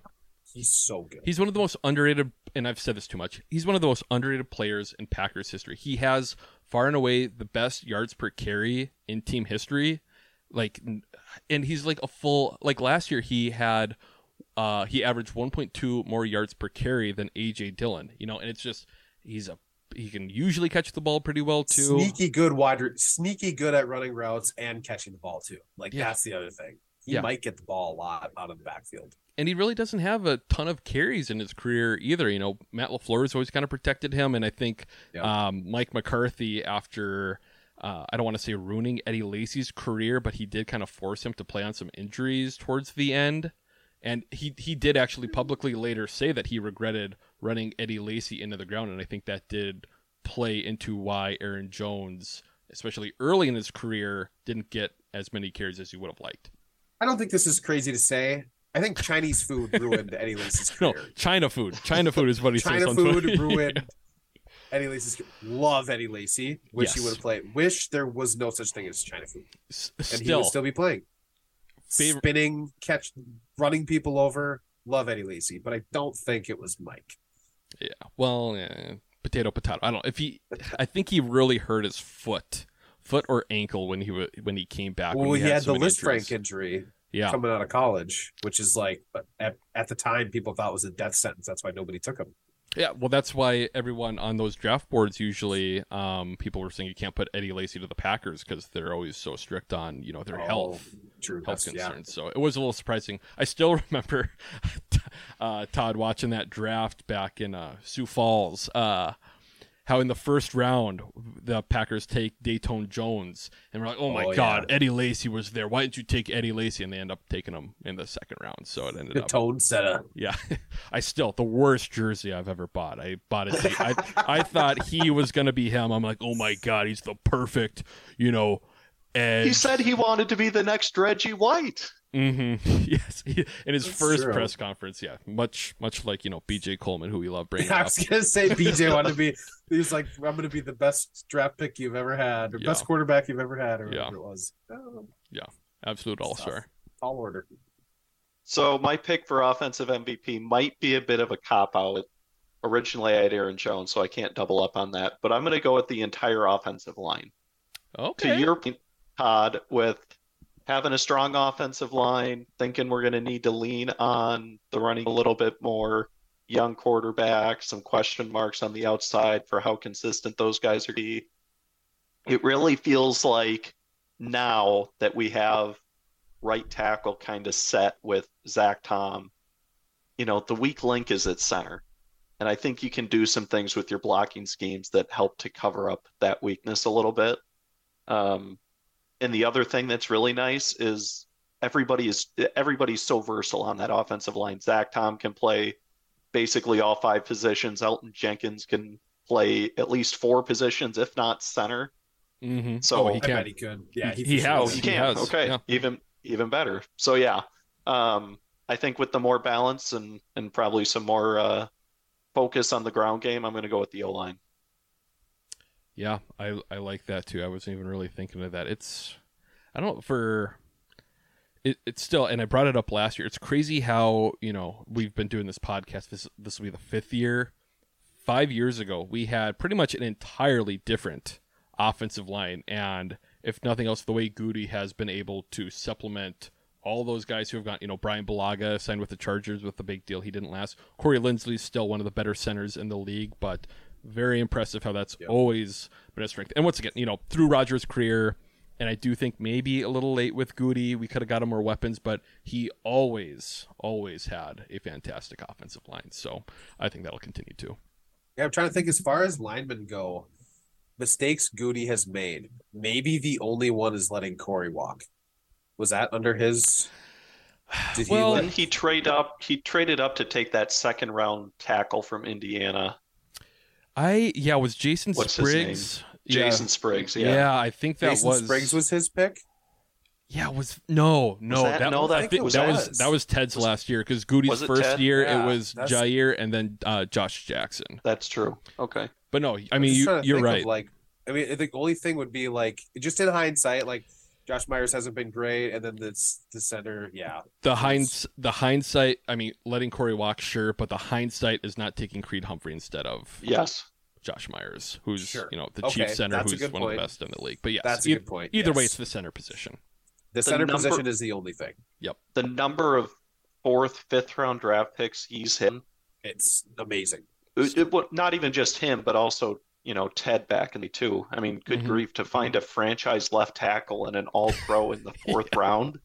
H: He's so good.
G: He's one of the most underrated, and I've said this too much. He's one of the most underrated players in Packers history. He has far and away the best yards per carry in team history. Like, and he's like a full. Like last year, he had, uh, he averaged 1.2 more yards per carry than AJ Dillon. You know, and it's just he's a he can usually catch the ball pretty well too.
H: Sneaky good wide, sneaky good at running routes and catching the ball too. Like
G: Yeah.
H: that's the other thing. He
G: Yeah.
H: might get the ball a lot out of the backfield.
G: and he really doesn't have a ton of carries in his career either. You know, Matt Lafleur has always kind of protected him, and I think
H: Yeah.
G: um, Mike McCarthy, after uh, I don't want to say ruining Eddie Lacy's career, but he did kind of force him to play on some injuries towards the end. And he he did actually publicly later say that he regretted running Eddie Lacy into the ground, and I think that did play into why Aaron Jones, especially early in his career, didn't get as many carries as he would have liked.
H: I don't think this is crazy to say. I think Chinese food ruined Eddie Lacy's career. No.
G: China food. China food is what he says
H: China food
G: Twitter.
H: ruined Eddie Lacy's career. love Eddie Lacy. Wish he would have played. Wish there was no such thing as China food. And he would still be playing.
G: Favor-
H: Spinning, catch running people over. Love Eddie Lacy, but I don't think it was Mike.
G: yeah. Well, yeah, potato, potato. I don't know if he. I think he really hurt his foot, foot or ankle when he when he came back.
H: Well, he, had
G: so
H: the Lisfranc injury
G: Yeah,
H: coming out of college, which is like at, at the time people thought was a death sentence. That's why nobody took him.
G: Yeah. Well, that's why everyone on those draft boards usually, um, people were saying you can't put Eddie Lacy to the Packers because they're always so strict on you know their
H: Oh,
G: health.
H: True.
G: health
H: That's- yeah.
G: concerns. So it was a little surprising. I still remember uh, Todd watching that draft back in uh, Sioux Falls. Uh, how in the first round the Packers take Datone Jones, and we're like, "Oh my
H: Oh,
G: God,
H: yeah.
G: Eddie Lacy was there. Why didn't you take Eddie Lacy?" And they end up taking him in the second round. So it ended
H: The
G: up,
H: tone setter.
G: yeah. I still the worst jersey I've ever bought. I bought it. I I thought he was gonna be him. I'm like, "Oh my God, he's the perfect, you know." Edge.
I: He said he wanted to be the next Reggie White.
G: Hmm Yes, in his
H: That's
G: first
H: true.
G: press conference, yeah, much much like you know B.J. Coleman, who we love bringing
H: I
G: up.
H: was gonna say BJ wanted to be. He's like, "I'm gonna be the best draft pick you've ever had, or
G: Yeah.
H: best quarterback you've ever had, or
G: Yeah.
H: whatever it was." Oh,
G: Absolute all star.
H: all order.
I: So my pick for offensive MVP might be a bit of a cop out. Originally, I had Aaron Jones, so I can't double up on that. But I'm going to go with the entire offensive line.
G: Okay.
I: To your point, Todd, with having a strong offensive line, thinking we're going to need to lean on the running a little bit more, young quarterback, some question marks on the outside for how consistent those guys are be. It really feels like now that we have right tackle kind of set with Zach Tom, you know, the weak link is at center. And I think you can do some things with your blocking schemes that help to cover up that weakness a little bit. Um, and the other thing that's really nice is everybody is everybody's so versatile on that offensive line. Zach Tom can play basically all five positions. Elgton Jenkins can play at least four positions, if not center.
G: Mm-hmm.
I: So
G: oh, he
H: I
G: can.
H: bet he could. Yeah,
G: He-
H: he,
G: he
H: for sure
G: has.
H: Would.
I: he
G: He
I: can.
G: has,
I: Okay,
G: yeah.
I: even even better. So yeah, um, I think with the more balance and and probably some more uh, focus on the ground game, I'm going to go with the O line.
G: Yeah, I I like that too. I wasn't even really thinking of that. It's I don't for it, it's still and I brought it up last year. It's crazy how, you know, we've been doing this podcast. This this will be the fifth year. Five years ago, we had pretty much an entirely different offensive line. And if nothing else, the way Gutey has been able to supplement all those guys who have got, you know, Bryan Bulaga signed with the Chargers with the big deal. He didn't last. Corey Linsley's still one of the better centers in the league, but very impressive how that's always been a strength. And once again, you know, through Rodgers' career, and I do think maybe a little late with Gutey, we could have got him more weapons, but he always, always had a fantastic offensive line. So I think that'll continue too.
H: Yeah, I'm trying to think as far as linemen go, mistakes Gutey has made. Maybe the only one is letting Corey walk. Was that under his? Did
G: Well,
H: he
I: Didn't
H: let?
I: he trade up? He traded up to take that second round tackle from Indiana,
G: I yeah, was Jason
I: What's his
G: Spriggs?
I: Jason Spriggs.
G: Yeah.
I: Yeah.
G: I think that
H: Jason
G: was
H: Spriggs was his pick.
G: Yeah, was no, no,
I: that-
G: that,
I: no,
G: was,
I: that-
G: I think
H: was
G: that
H: Ted's.
G: was that was Ted's
I: Was-
G: last year because
I: Gutey's
G: first
I: Ted?
G: year
H: Yeah,
G: it was Jaire and then uh, Josh Jackson.
I: That's true. Okay.
G: But no, I mean
H: just
G: you,
H: trying to
G: you're
H: think of,
G: right.
H: like, I mean, the only thing would be like, just in hindsight, like Josh Myers hasn't been great, and then this the center, yeah,
G: the hinds the hindsight. I mean, letting Corey walk, sure, but the hindsight is not taking Creed Humphrey instead of
I: Yes.
G: Josh Myers, who's
H: Sure.
G: you know the
H: Okay,
G: chief center,
H: that's
G: who's
H: good
G: one of the best in the league. But yes,
H: that's a
G: e-
H: good point.
G: either way, it's the center position.
H: the center
I: number-
H: position is the only thing. Yep.
I: The number of fourth, fifth round draft picks he's hit.
H: It's amazing.
I: It, it- well, not even just him, but also you know Ted back in the two. I mean, good
G: Mhm.
I: grief to find a franchise left tackle and an All Pro in the fourth round.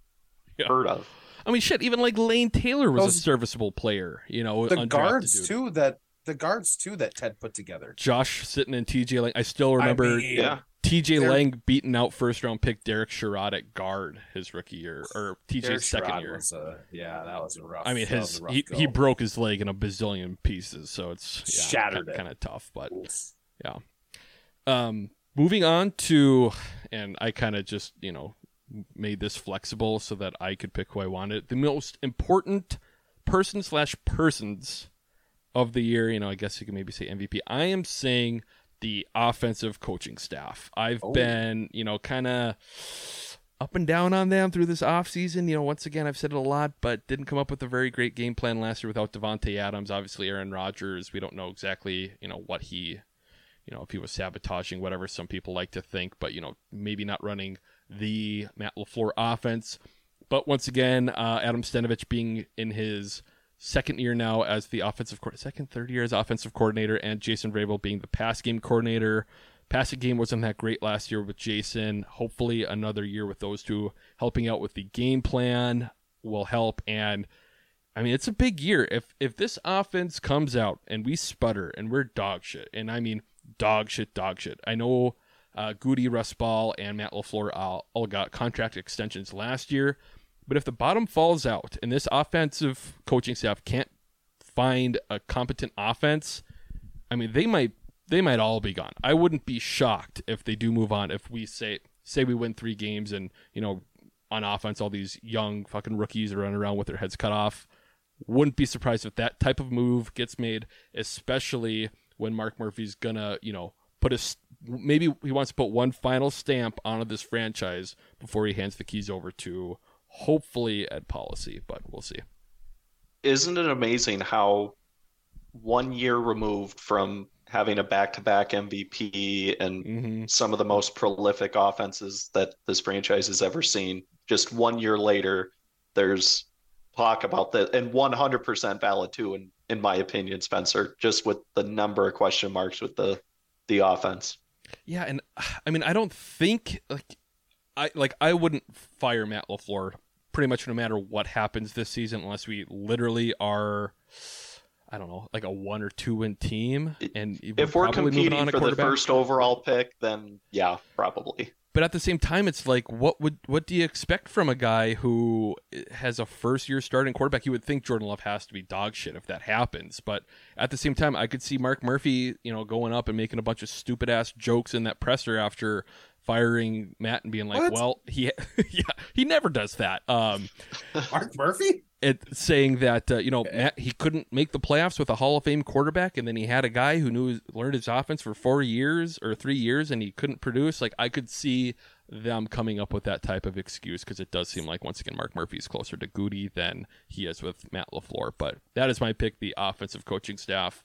G: Yeah.
I: Heard of?
G: I mean, shit. Even like Lane Taylor was a serviceable player. You know,
H: The guards
G: dude.
H: too that the guards too that Ted put together.
G: Josh Sitton in TJ Lang. I still remember
H: I mean,
I: Yeah.
G: TJ
H: They're-
G: Lang beating out first round pick Derek Sherrod at guard his rookie year or TJ's second
H: Sherrod
G: year.
H: Was a, yeah, that was a rough.
G: I mean, his
H: rough
G: he,
H: go.
G: he broke his leg in a bazillion pieces, so it's yeah,
H: Shattered it.
G: kind of tough. But
H: Oof.
G: Um, moving on to, and I kind of just you know made this flexible so that I could pick who I wanted. The most important person slash persons of the year. You know, I guess you can maybe say MVP. I am saying the offensive coaching staff. I've
H: Oh.
G: been you know kind of up and down on them through this offseason. You know, once again, I've said it a lot, but didn't come up with a very great game plan last year without Davante Adams. Obviously, Aaron Rodgers, we don't know exactly, you know, what he, you know, if he was sabotaging, whatever some people like to think, but, you know, maybe not running the Matt LaFleur offense. But once again, uh, Adam Stenavich being in his second year now as the offensive co- second, third year as offensive coordinator, and Jason Vrabel being the pass game coordinator. Passing game wasn't that great last year with Jason. Hopefully, another year with those two helping out with the game plan will help. And I mean, it's a big year. If if this offense comes out and we sputter and we're dog shit, and I mean dog shit, dog shit. I know uh, Gutey, Russ Ball, and Matt Lafleur all, all got contract extensions last year, but if the bottom falls out and this offensive coaching staff can't find a competent offense, I mean, they might they might all be gone. I wouldn't be shocked if they do move on. If we say say we win three games and you know on offense all these young fucking rookies are running around with their heads cut off, wouldn't be surprised if that type of move gets made, especially when Mark Murphy's gonna you know put a maybe he wants to put one final stamp onto this franchise before he hands the keys over to hopefully Ed Policy, but we'll see.
I: Isn't it amazing how one year removed from having a back-to-back MVP and
G: Mm-hmm.
I: some of the most prolific offenses that this franchise has ever seen, just one year later, there's talk about that, and 100% valid too, in in my opinion, Spencer. Just with the number of question marks with the the offense.
G: Yeah, and I mean, I don't think like I like I wouldn't fire Matt Lafleur pretty much no matter what happens this season, unless we literally are. I don't know, like a one or two win team, and
I: If we're
G: moving
I: competing
G: on
I: for the first overall pick, then yeah, probably.
G: But at the same time, it's like, what would what do you expect from a guy who has a first year starting quarterback? You would think Jordan Love has to be dog shit if that happens. But at the same time, I could see Mark Murphy, you know, going up and making a bunch of stupid ass jokes in that presser after firing Matt and being like,
H: What?
G: "Well, he yeah, he never does that." Um,
H: Mark Murphy?
G: It saying that uh, you know Matt he couldn't make the playoffs with a Hall of Fame quarterback, and then he had a guy who knew learned his offense for four years or three years, and he couldn't produce. Like I could see them coming up with that type of excuse because it does seem like once again Mark Murphy's closer to Gutey than he is with Matt Lafleur. But that is my pick, the offensive coaching staff.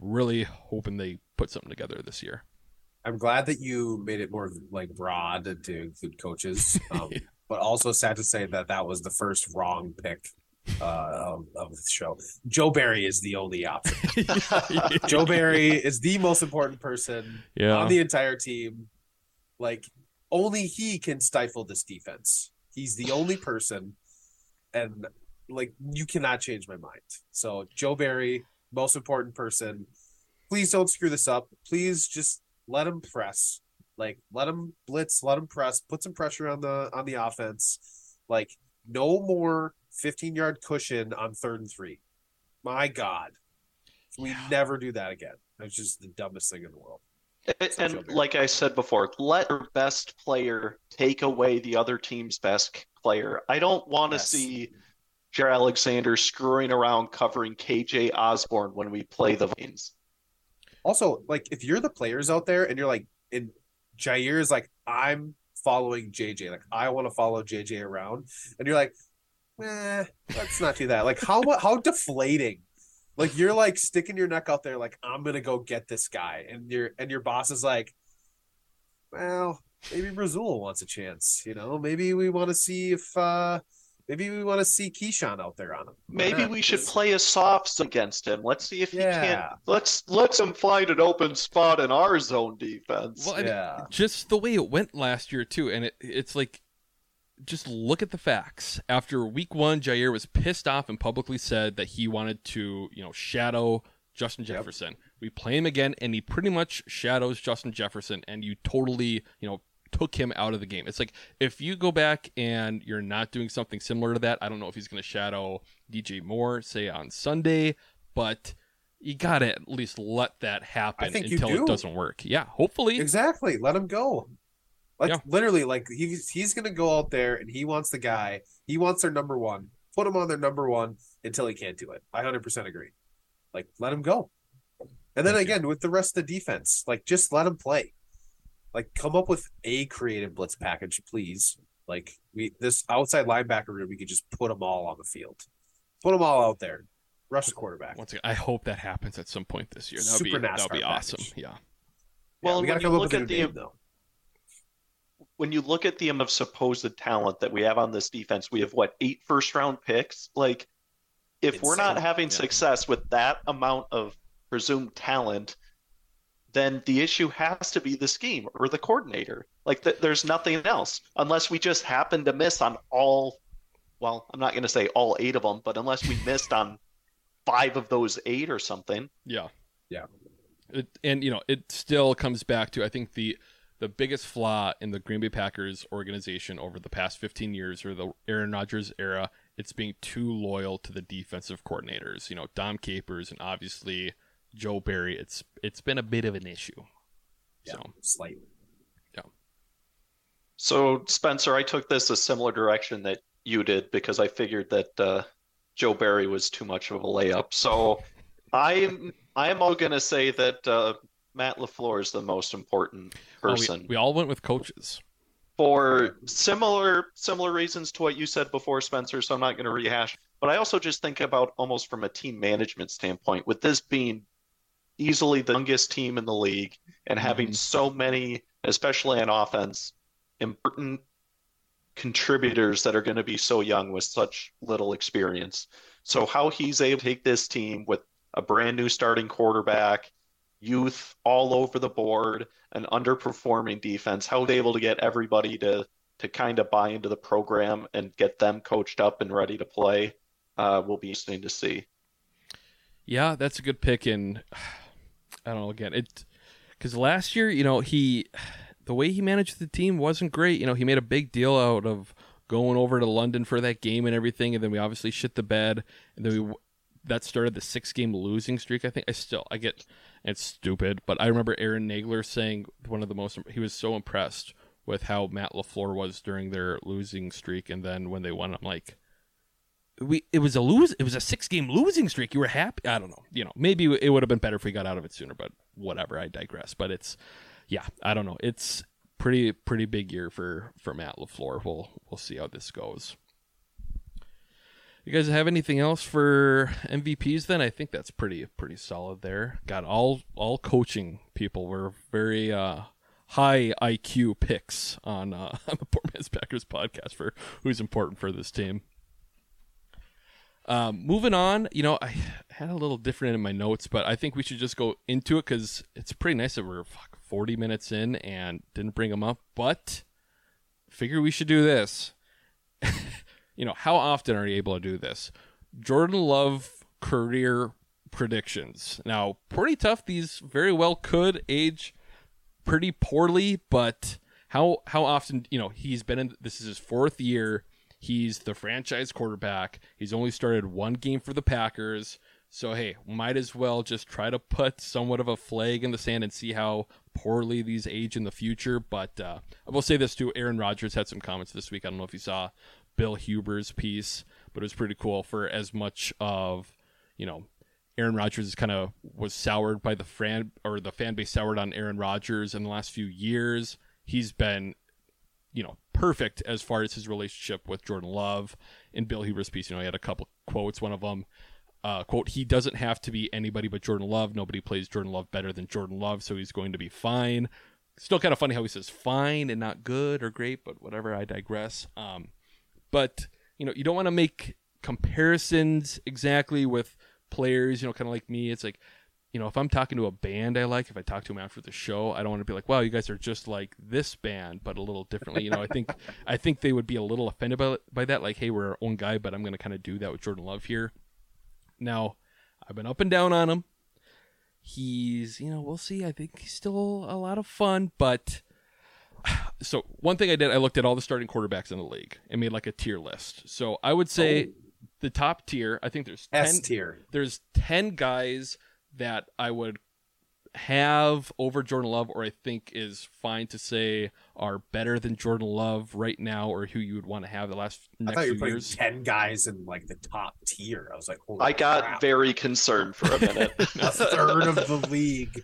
G: Really hoping they put something together this year.
H: I'm glad that you made it more like broad to include coaches, um, but also sad to say that that was the first wrong pick uh, of, of the show. Joe Barry is the only option. Joe Barry is the most important person
G: Yeah.
H: on the entire team. Like only he can stifle this defense. He's the only person, and like you cannot change my mind. So Joe Barry, most important person. Please don't screw this up. Please just let him press. Like let them blitz, let them press, put some pressure on the on the offense. Like no more 15 yard cushion on third and three. My God. We never do that again. It's just the dumbest thing in the world.
I: And, and like I said before, let your best player take away the other team's best player. I don't want to
H: Yes.
I: see Jaire Alexander screwing around covering KJ Osborn when we play the Vikings.
H: Also, like if you're the players out there and you're like, and Jaire is like, I'm following JJ, like I want to follow JJ around, and you're like, eh, let's not do that. Like how how deflating. Like you're like sticking your neck out there, like I'm gonna go get this guy, and your and your boss is like, well, maybe Brazil wants a chance, you know, maybe we want to see if uh maybe we want to see Keisean out there on him. Why
I: Maybe
H: not?
I: we should play a softs against him. Let's see if he
H: Yeah.
I: can't. Let's let's him find an open spot in our zone defense.
G: Well,
H: Yeah.
G: just the way it went last year too, and it, it's like, just look at the facts. After week one, Jaire was pissed off and publicly said that he wanted to, you know, shadow Justin Jefferson. We play him again, and he pretty much shadows Justin Jefferson, and you totally, you know, took him out of the game. It's like if you go back and you're not doing something similar to that, I don't know if he's going to shadow DJ Moore, say on Sunday, but. You gotta at least let that happen until
H: do.
G: it doesn't work. Yeah, hopefully.
H: Exactly. Let him go. Like
G: Yeah.
H: literally, like he's he's gonna go out there and he wants the guy. He wants their number one. Put him on their number one until he can't do it. I hundred percent agree. Like let him go. And then
G: Thank you.
H: again with the rest of the defense, like just let him play. Like come up with a creative blitz package, please. Like we this outside linebacker room, we could just put them all on the field. Put them all out there. Rush the quarterback.
G: Once again, I hope that happens at some point this year. That would be
H: Super
G: that would be
H: NASCAR
G: awesome.
H: package.
G: Yeah.
I: Well,
H: yeah, we gotta come up
I: look
H: with a
I: at
H: new
I: the
H: name though.
I: when you look at the amount of supposed talent that we have on this defense, we have what eight first round picks. Like, if we're not
H: Insane.
I: having
H: Yeah.
I: success with that amount of presumed talent, then the issue has to be the scheme or the coordinator. Like, th- there's nothing else unless we just happen to miss on all. Well, I'm not going to say all eight of them, but unless we missed on five of those eight or something.
G: Yeah.
H: Yeah.
G: It, and you know, it still comes back to I think the the biggest flaw in the Green Bay Packers organization over the past 15 years or the Aaron Rodgers era, it's being too loyal to the defensive coordinators. You know, Dom Capers and obviously Joe Barry. It's it's been a bit of an issue.
H: Yeah,
G: So
H: slightly. Yeah.
I: So, Spencer, I took this a similar direction that you did because I figured that uh, Joe Barry was too much of a layup. So, I'm I'm all gonna say that uh, Matt Lafleur is the most important
G: Oh, we-
I: person.
G: we, all went with coaches.
I: for similar similar reasons to what you said before, Spencer. So I'm not going to rehash. But I also just think about almost from a team management standpoint, with this being easily the youngest team in the league and having so many, especially on offense, important contributors that are going to be so young with such little experience. So how he's able to take this team with a brand new starting quarterback, youth all over the board, an underperforming defense, how he's able to get everybody to to kind of buy into the program and get them coached up and ready to play uh, will be interesting to see.
G: Yeah, that's a good pick. And I don't know. Again, it because last year, you know, he the way he managed the team wasn't great. You know, he made a big deal out of going over to London for that game and everything, and then we obviously shit the bed, and then we that started the six game losing streak. I think I still I get it's stupid, but I remember Aaron Nagler saying one of the most he was so impressed with how Matt Lafleur was during their losing streak, and then when they won, I'm like, we it was a lose it was a six game losing streak. You were happy. I don't know. You know, maybe it would have been better if we got out of it sooner, but whatever. I digress. But it's yeah, I don't know. It's pretty pretty big year for for Matt Lafleur. We'll we'll see how this goes. You guys have anything else for MVPs? Then I think that's pretty pretty solid there. Got all all coaching people were very uh, high IQ picks on uh, on the Poor Man's Packers podcast for who's important for this team. Um, moving on, you know, I had a little different in my notes, but I think we should just go into it because it's pretty nice that we're fuck, 40 minutes in and didn't bring them up. But figure we should do this. you know, how often are you able to do this? Jordan Love career predictions. Now, pretty tough. These very well could age pretty poorly, but how how often? You know, he's been in. This is his fourth year He's the franchise quarterback. He's only started one game for the Packers. So, hey, might as well just try to put somewhat of a flag in the sand and see how poorly these age in the future. But uh, I will say this too Aaron Rodgers had some comments this week. I don't know if you saw Bill Huber's piece, but it was pretty cool for as much of, you know, Aaron Rodgers is kind of was soured by the fan or the fan base soured on Aaron Rodgers in the last few years. He's been, you know, perfect as far as his relationship with Jordan Love. In Bill Huber's piece, you know, he had a couple quotes. One of them, uh, quote, he doesn't have to be anybody but Jordan Love. Nobody plays Jordan Love better than Jordan Love, so he's going to be fine. Still kind of funny how he says fine and not good or great, but whatever. I digress. Um, but you know, you don't want to make comparisons exactly with players. You know, kind of like me. It's like you know, if I'm talking to a band I like, if I talk to them after the show, I don't want to be like, "Wow, you guys are just like this band, but a little differently." You know, I think I think they would be a little offended by, by that. Like, "Hey, we're our own guy," but I'm going to kind of do that with Jordan Love here. Now, I've been up and down on him. He's, you know, we'll see. I think he's still a lot of fun, but so one thing I did, I looked at all the starting quarterbacks in the league and made like a tier list. So I would say oh. the top tier. I think there's 10,
H: S tier.
G: There's ten guys that I would have over Jordan Love, or I think is fine to say are better than Jordan Love right now, or who you would want to have the last next
H: I thought you were
G: few
H: putting
G: years.
H: ten guys in like the top tier. I was like, Holy
I: I got
H: crap.
I: very concerned for a minute.
H: a third of the league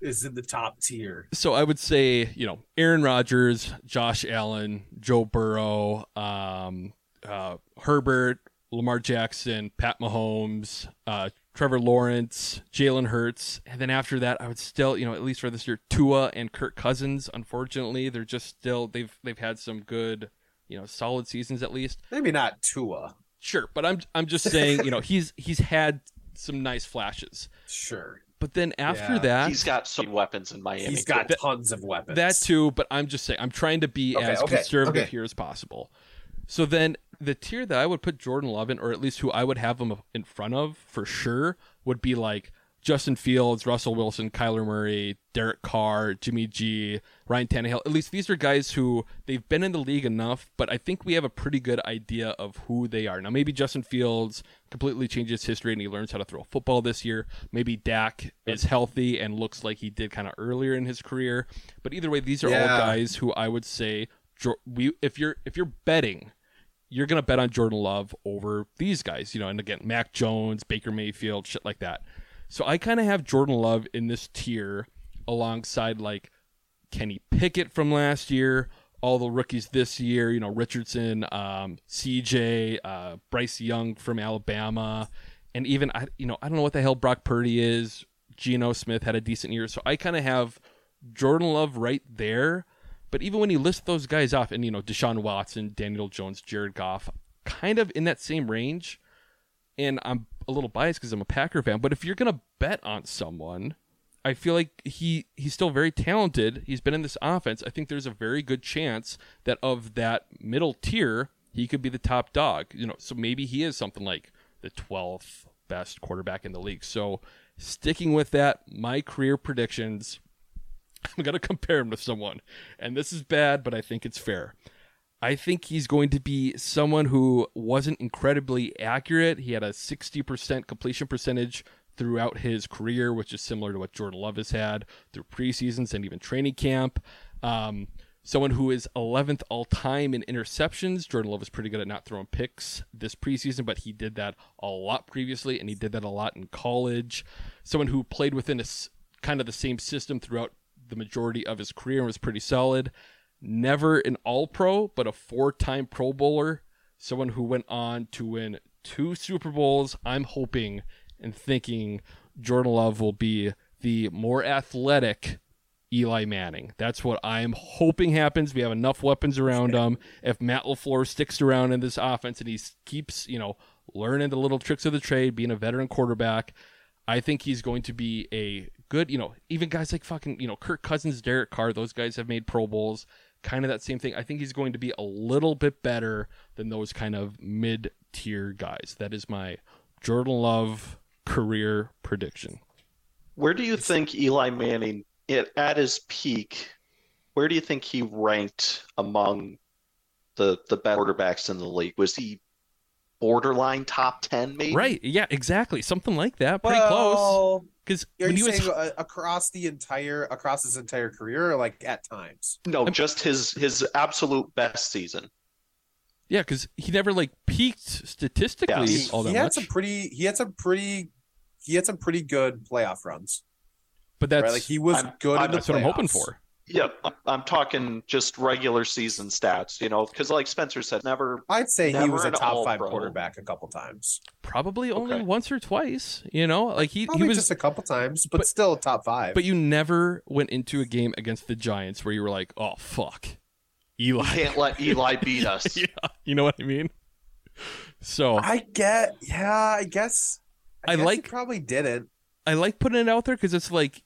H: is in the top tier.
G: So I would say, you know, Aaron Rodgers, Josh Allen, Joe Burrow, um, uh, Herbert, Lamar Jackson, Pat Mahomes, uh, Trevor Lawrence, Jalen Hurts, and then after that, I would still, you know, at least for this year, Tua and Kirk Cousins. Unfortunately, they're just still they've they've had some good, you know, solid seasons at least.
H: Maybe not Tua.
G: Sure, but I'm I'm just saying, you know, he's he's had some nice flashes.
H: Sure.
G: But then after
H: Yeah.
G: that,
I: He's got some weapons in Miami.
H: He's got
G: That-
H: tons of weapons.
G: That too, but I'm just saying I'm trying to be
H: Okay,
G: as
H: okay,
G: conservative
H: okay.
G: here as possible. So then the tier that I would put Jordan Love in, or at least who I would have him in front of for sure, would be like Justin Fields, Russell Wilson, Kyler Murray, Derek Carr, Jimmy G, Ryan Tannehill. At least these are guys who they've been in the league enough, but I think we have a pretty good idea of who they are. Now maybe Justin Fields completely changes history and he learns how to throw a football this year. Maybe Dak is healthy and looks like he did kind of earlier in his career. But either way, these are all guys who I would say we if you're if you're betting you're gonna bet on Jordan Love over these guys, you know, and again, Mac Jones, Baker Mayfield, shit like that. So I kind of have Jordan Love in this tier alongside like Kenny Pickett from last year, all the rookies this year, you know, Richardson, um, CJ, uh, Bryce Young from Alabama, and even I, you know, I don't know what the hell Brock Purdy is. Geno Smith had a decent year, so I kind of have Jordan Love right there. But even when you list those guys off, and you know, Deshaun Watson, Daniel Jones, Jared Goff, kind of in that same range, and I'm a little biased because I'm a Packer fan. But if you're gonna bet on someone, I feel like he he's still very talented. He's been in this offense. I think there's a very good chance that of that middle tier, he could be the top dog. You know, so maybe he is something like the 12th best quarterback in the league. So sticking with that, my career predictions. I'm gonna compare him to someone, and this is bad, but I think it's fair. I think he's going to be someone who wasn't incredibly accurate. He had a 60% completion percentage throughout his career, which is similar to what Jordan Love has had through preseasons and even training camp. Um, someone who is 11th all time in interceptions. Jordan Love is pretty good at not throwing picks this preseason, but he did that a lot previously, and he did that a lot in college. Someone who played within a kind of the same system throughout the majority of his career and was pretty solid. Never an All Pro, but a four time Pro Bowler. Someone who went on to win two Super Bowls. I'm hoping and thinking Jordan Love will be the more athletic Eli Manning. That's what I'm hoping happens. We have enough weapons around him. If Matt LaFleur sticks around in this offense and he keeps, you know, learning the little tricks of the trade, being a veteran quarterback, I think he's going to be a good, you know, even guys like fucking, you know, Kirk Cousins, Derek Carr, those guys have made Pro Bowls. Kind of that same thing. I think he's going to be a little bit better than those kind of mid tier guys. That is my Jordan Love career prediction.
I: Where do you think Eli Manning, it, at his peak, where do you think he ranked among the the best quarterbacks in the league? Was he borderline top ten, maybe?
G: Right. Yeah, exactly. Something like that. Pretty close. Because
H: Are you
G: he was
H: saying uh, across the entire across his entire career, or like at times?
I: No, just his his absolute best season.
G: Yeah, because he never like peaked statistically
H: He,
G: all that
H: he had
G: much.
H: some pretty. He had some pretty. He had some pretty good playoff runs.
G: but that's
H: right? Like he was
I: I'm-
H: good
I: I'm-
H: in the
G: that's what I'm hoping for.
I: Yeah, I'm- I'm talking just regular season stats, you know, because like Spencer said, never.
H: I'd say he was a top five
I: All-Pro.
H: quarterback a couple times.
G: Probably only
I: Okay.
G: once or twice. You know, like he, he was
H: just a couple times, but,
G: but-
H: still top five.
G: But you never went into a game against the Giants where you were like, "Oh fuck, Eli."
I: Can't let Eli beat us.
G: yeah, you know what I mean. So I,
H: I get, yeah, I guess.
G: I
H: guess he
G: like-
H: probably didn't.
G: I like putting it out there because it's like,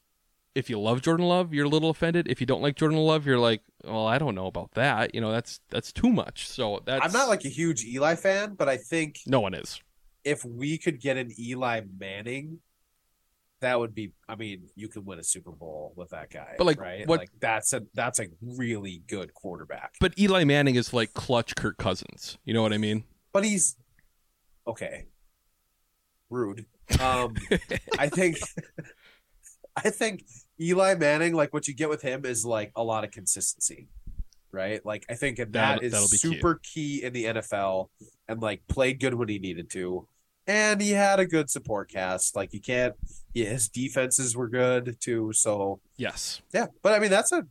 G: if you love Jordan Love, you're a little offended. If you don't like Jordan Love, you're like, "Well, I don't know about that." You know, that's that's too much. So that's
H: I'm not like a huge Eli fan, but I think
G: no one is.
H: if we could get an Eli Manning, that would be. I mean, you could win a Super Bowl with that guy.
G: But, like,
H: right?
G: what-
H: Like that's a that's a really good quarterback.
G: But Eli Manning is like clutch Kirk Cousins. You know what I mean?
H: But he's okay. Rude. Um, I think. I think Eli Manning, like what you get with him, is like a lot of consistency, right? Like I think that
G: That'll-
H: is
G: that'll be key.
H: super key. in the NFL, and like played good when he needed to, and he had a good support cast. Like you can't, yeah, his defenses were good too. So
G: Yes.
H: yeah, but I mean that's a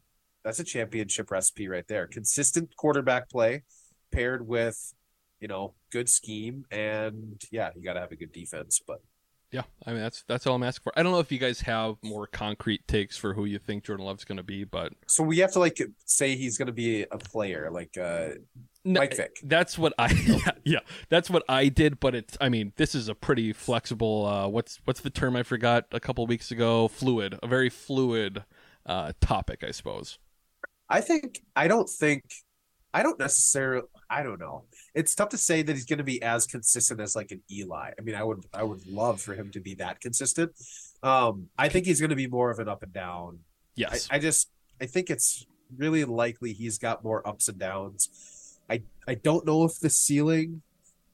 H: that's a championship recipe right there. Consistent quarterback play paired with you know good scheme, and yeah, you got to have a good defense. But
G: Yeah, I mean that's that's all I'm asking for. I don't know if you guys have more concrete takes for who you think Jordan Love's going to be, but
H: so we have to like say he's going to be a player, like uh
G: No,
H: Mike Vick.
G: That's what I yeah, yeah, that's what I did, but it's I mean, this is a pretty flexible uh what's what's the term I forgot a couple weeks ago? Fluid. A very fluid uh topic, I suppose.
H: I think I don't think I don't necessarily I don't know. It's tough to say that he's going to be as consistent as like an Eli. I mean, I would I would love for him to be that consistent. Um, I think he's going to be more of an up and down. I,
G: Yes.
H: I just I think it's really likely he's got more ups and downs. I I don't know if the ceiling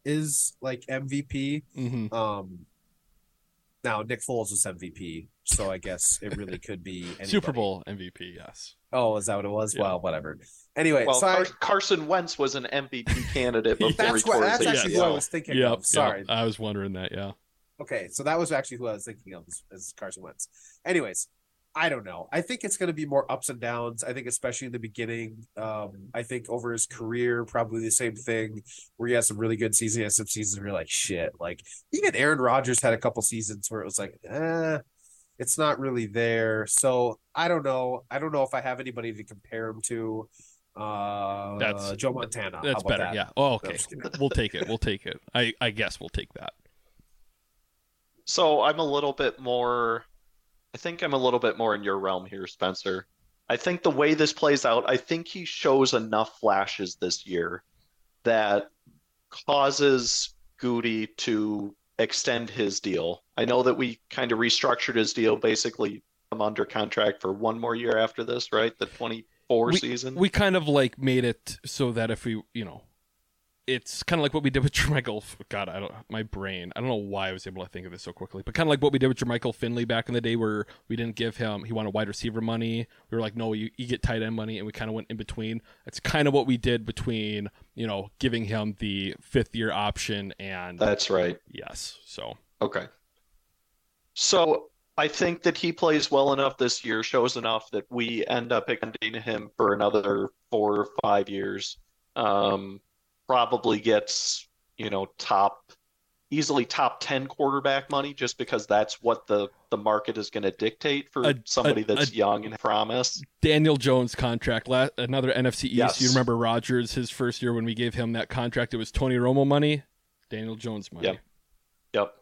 H: is like MVP.
G: hmm
H: Um, now Nick Foles was MVP, so I guess it really could be anybody.
G: Super Bowl MVP, yes.
H: Oh, is that what it was?
G: Yeah.
H: Well, whatever. Anyway,
I: Well,
H: so I-
I: Carson Wentz was an MVP candidate before
H: that's
I: he
H: what
I: tore
H: that's
I: his
H: actually
G: Yeah.
H: who I was thinking
G: Yep,
H: of. Sorry.
G: yep, I was wondering that, yeah.
H: Okay, so that was actually who I was thinking of as, as Carson Wentz. Anyways, I don't know. I think it's going to be more ups and downs. I think, especially in the beginning. Um, I think over his career, probably the same thing where he has some really good seasons, he has some seasons where you're like, shit. Like, even Aaron Rodgers had a couple seasons where it was like, eh, it's not really there. So I don't know. I don't know if I have anybody to compare him to. Uh,
G: That's-
H: Joe Montana.
G: That's better.
H: that?
G: Yeah. Oh, okay. we'll take it. We'll take it. I I guess we'll take that.
I: So I'm a little bit more, I think I'm a little bit more in your realm here, Spencer. I think the way this plays out, I think he shows enough flashes this year that causes Gutey to extend his deal. I know that we kind of restructured his deal, basically I'm under contract for one more year after this, right? The 24
G: we,
I: season.
G: We kind of like made it so that if we, you know, it's kind of like what we did with Jermichael. God, I don't, my brain, I don't know why I was able to think of this so quickly, but kind of like what we did with Jermichael Finley back in the day, where we didn't give him, he wanted wide receiver money. We were like, no, you, you get tight end money, and we kind of went in between. It's kind of what we did between, you know, giving him the fifth year option and
I: That's right.
G: yes. So
I: Okay. So I think that he plays well enough this year, shows enough that we end up extending him for another four or five years. Um, probably gets, you know, top, easily top 10 quarterback money just because that's what the, the market is going to dictate for
G: A-
I: somebody
G: a-
I: that's
G: a-
I: young and promise.
G: Daniel Jones contract, la- another NFC East.
I: Yes.
G: You remember Rodgers, his first year when we gave him that contract, it was Tony Romo money, Daniel Jones money.
I: Yep. Yep.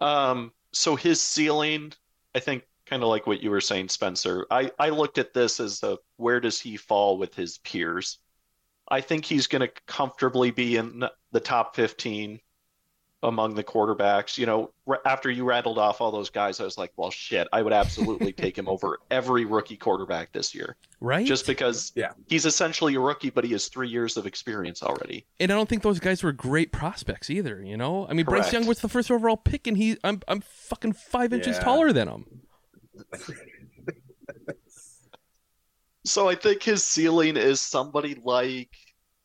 I: Um, so his ceiling, I think, kind of like what you were saying, Spencer. I, I looked at this as a where does he fall with his peers? I think he's going to comfortably be in the top 15 among the quarterbacks. You know, r- after you rattled off all those guys, I was like, well, shit, I would absolutely take him over every rookie quarterback this year.
G: Right?
I: Just because
H: Yeah.
I: he's essentially a rookie, but he has three years of experience already.
G: and I don't think those guys were great prospects either. You know, I mean, Bryce Young was the first overall pick, and he, I'm, I'm fucking five inches
H: Yeah.
G: taller than him.
I: So I think his ceiling is somebody like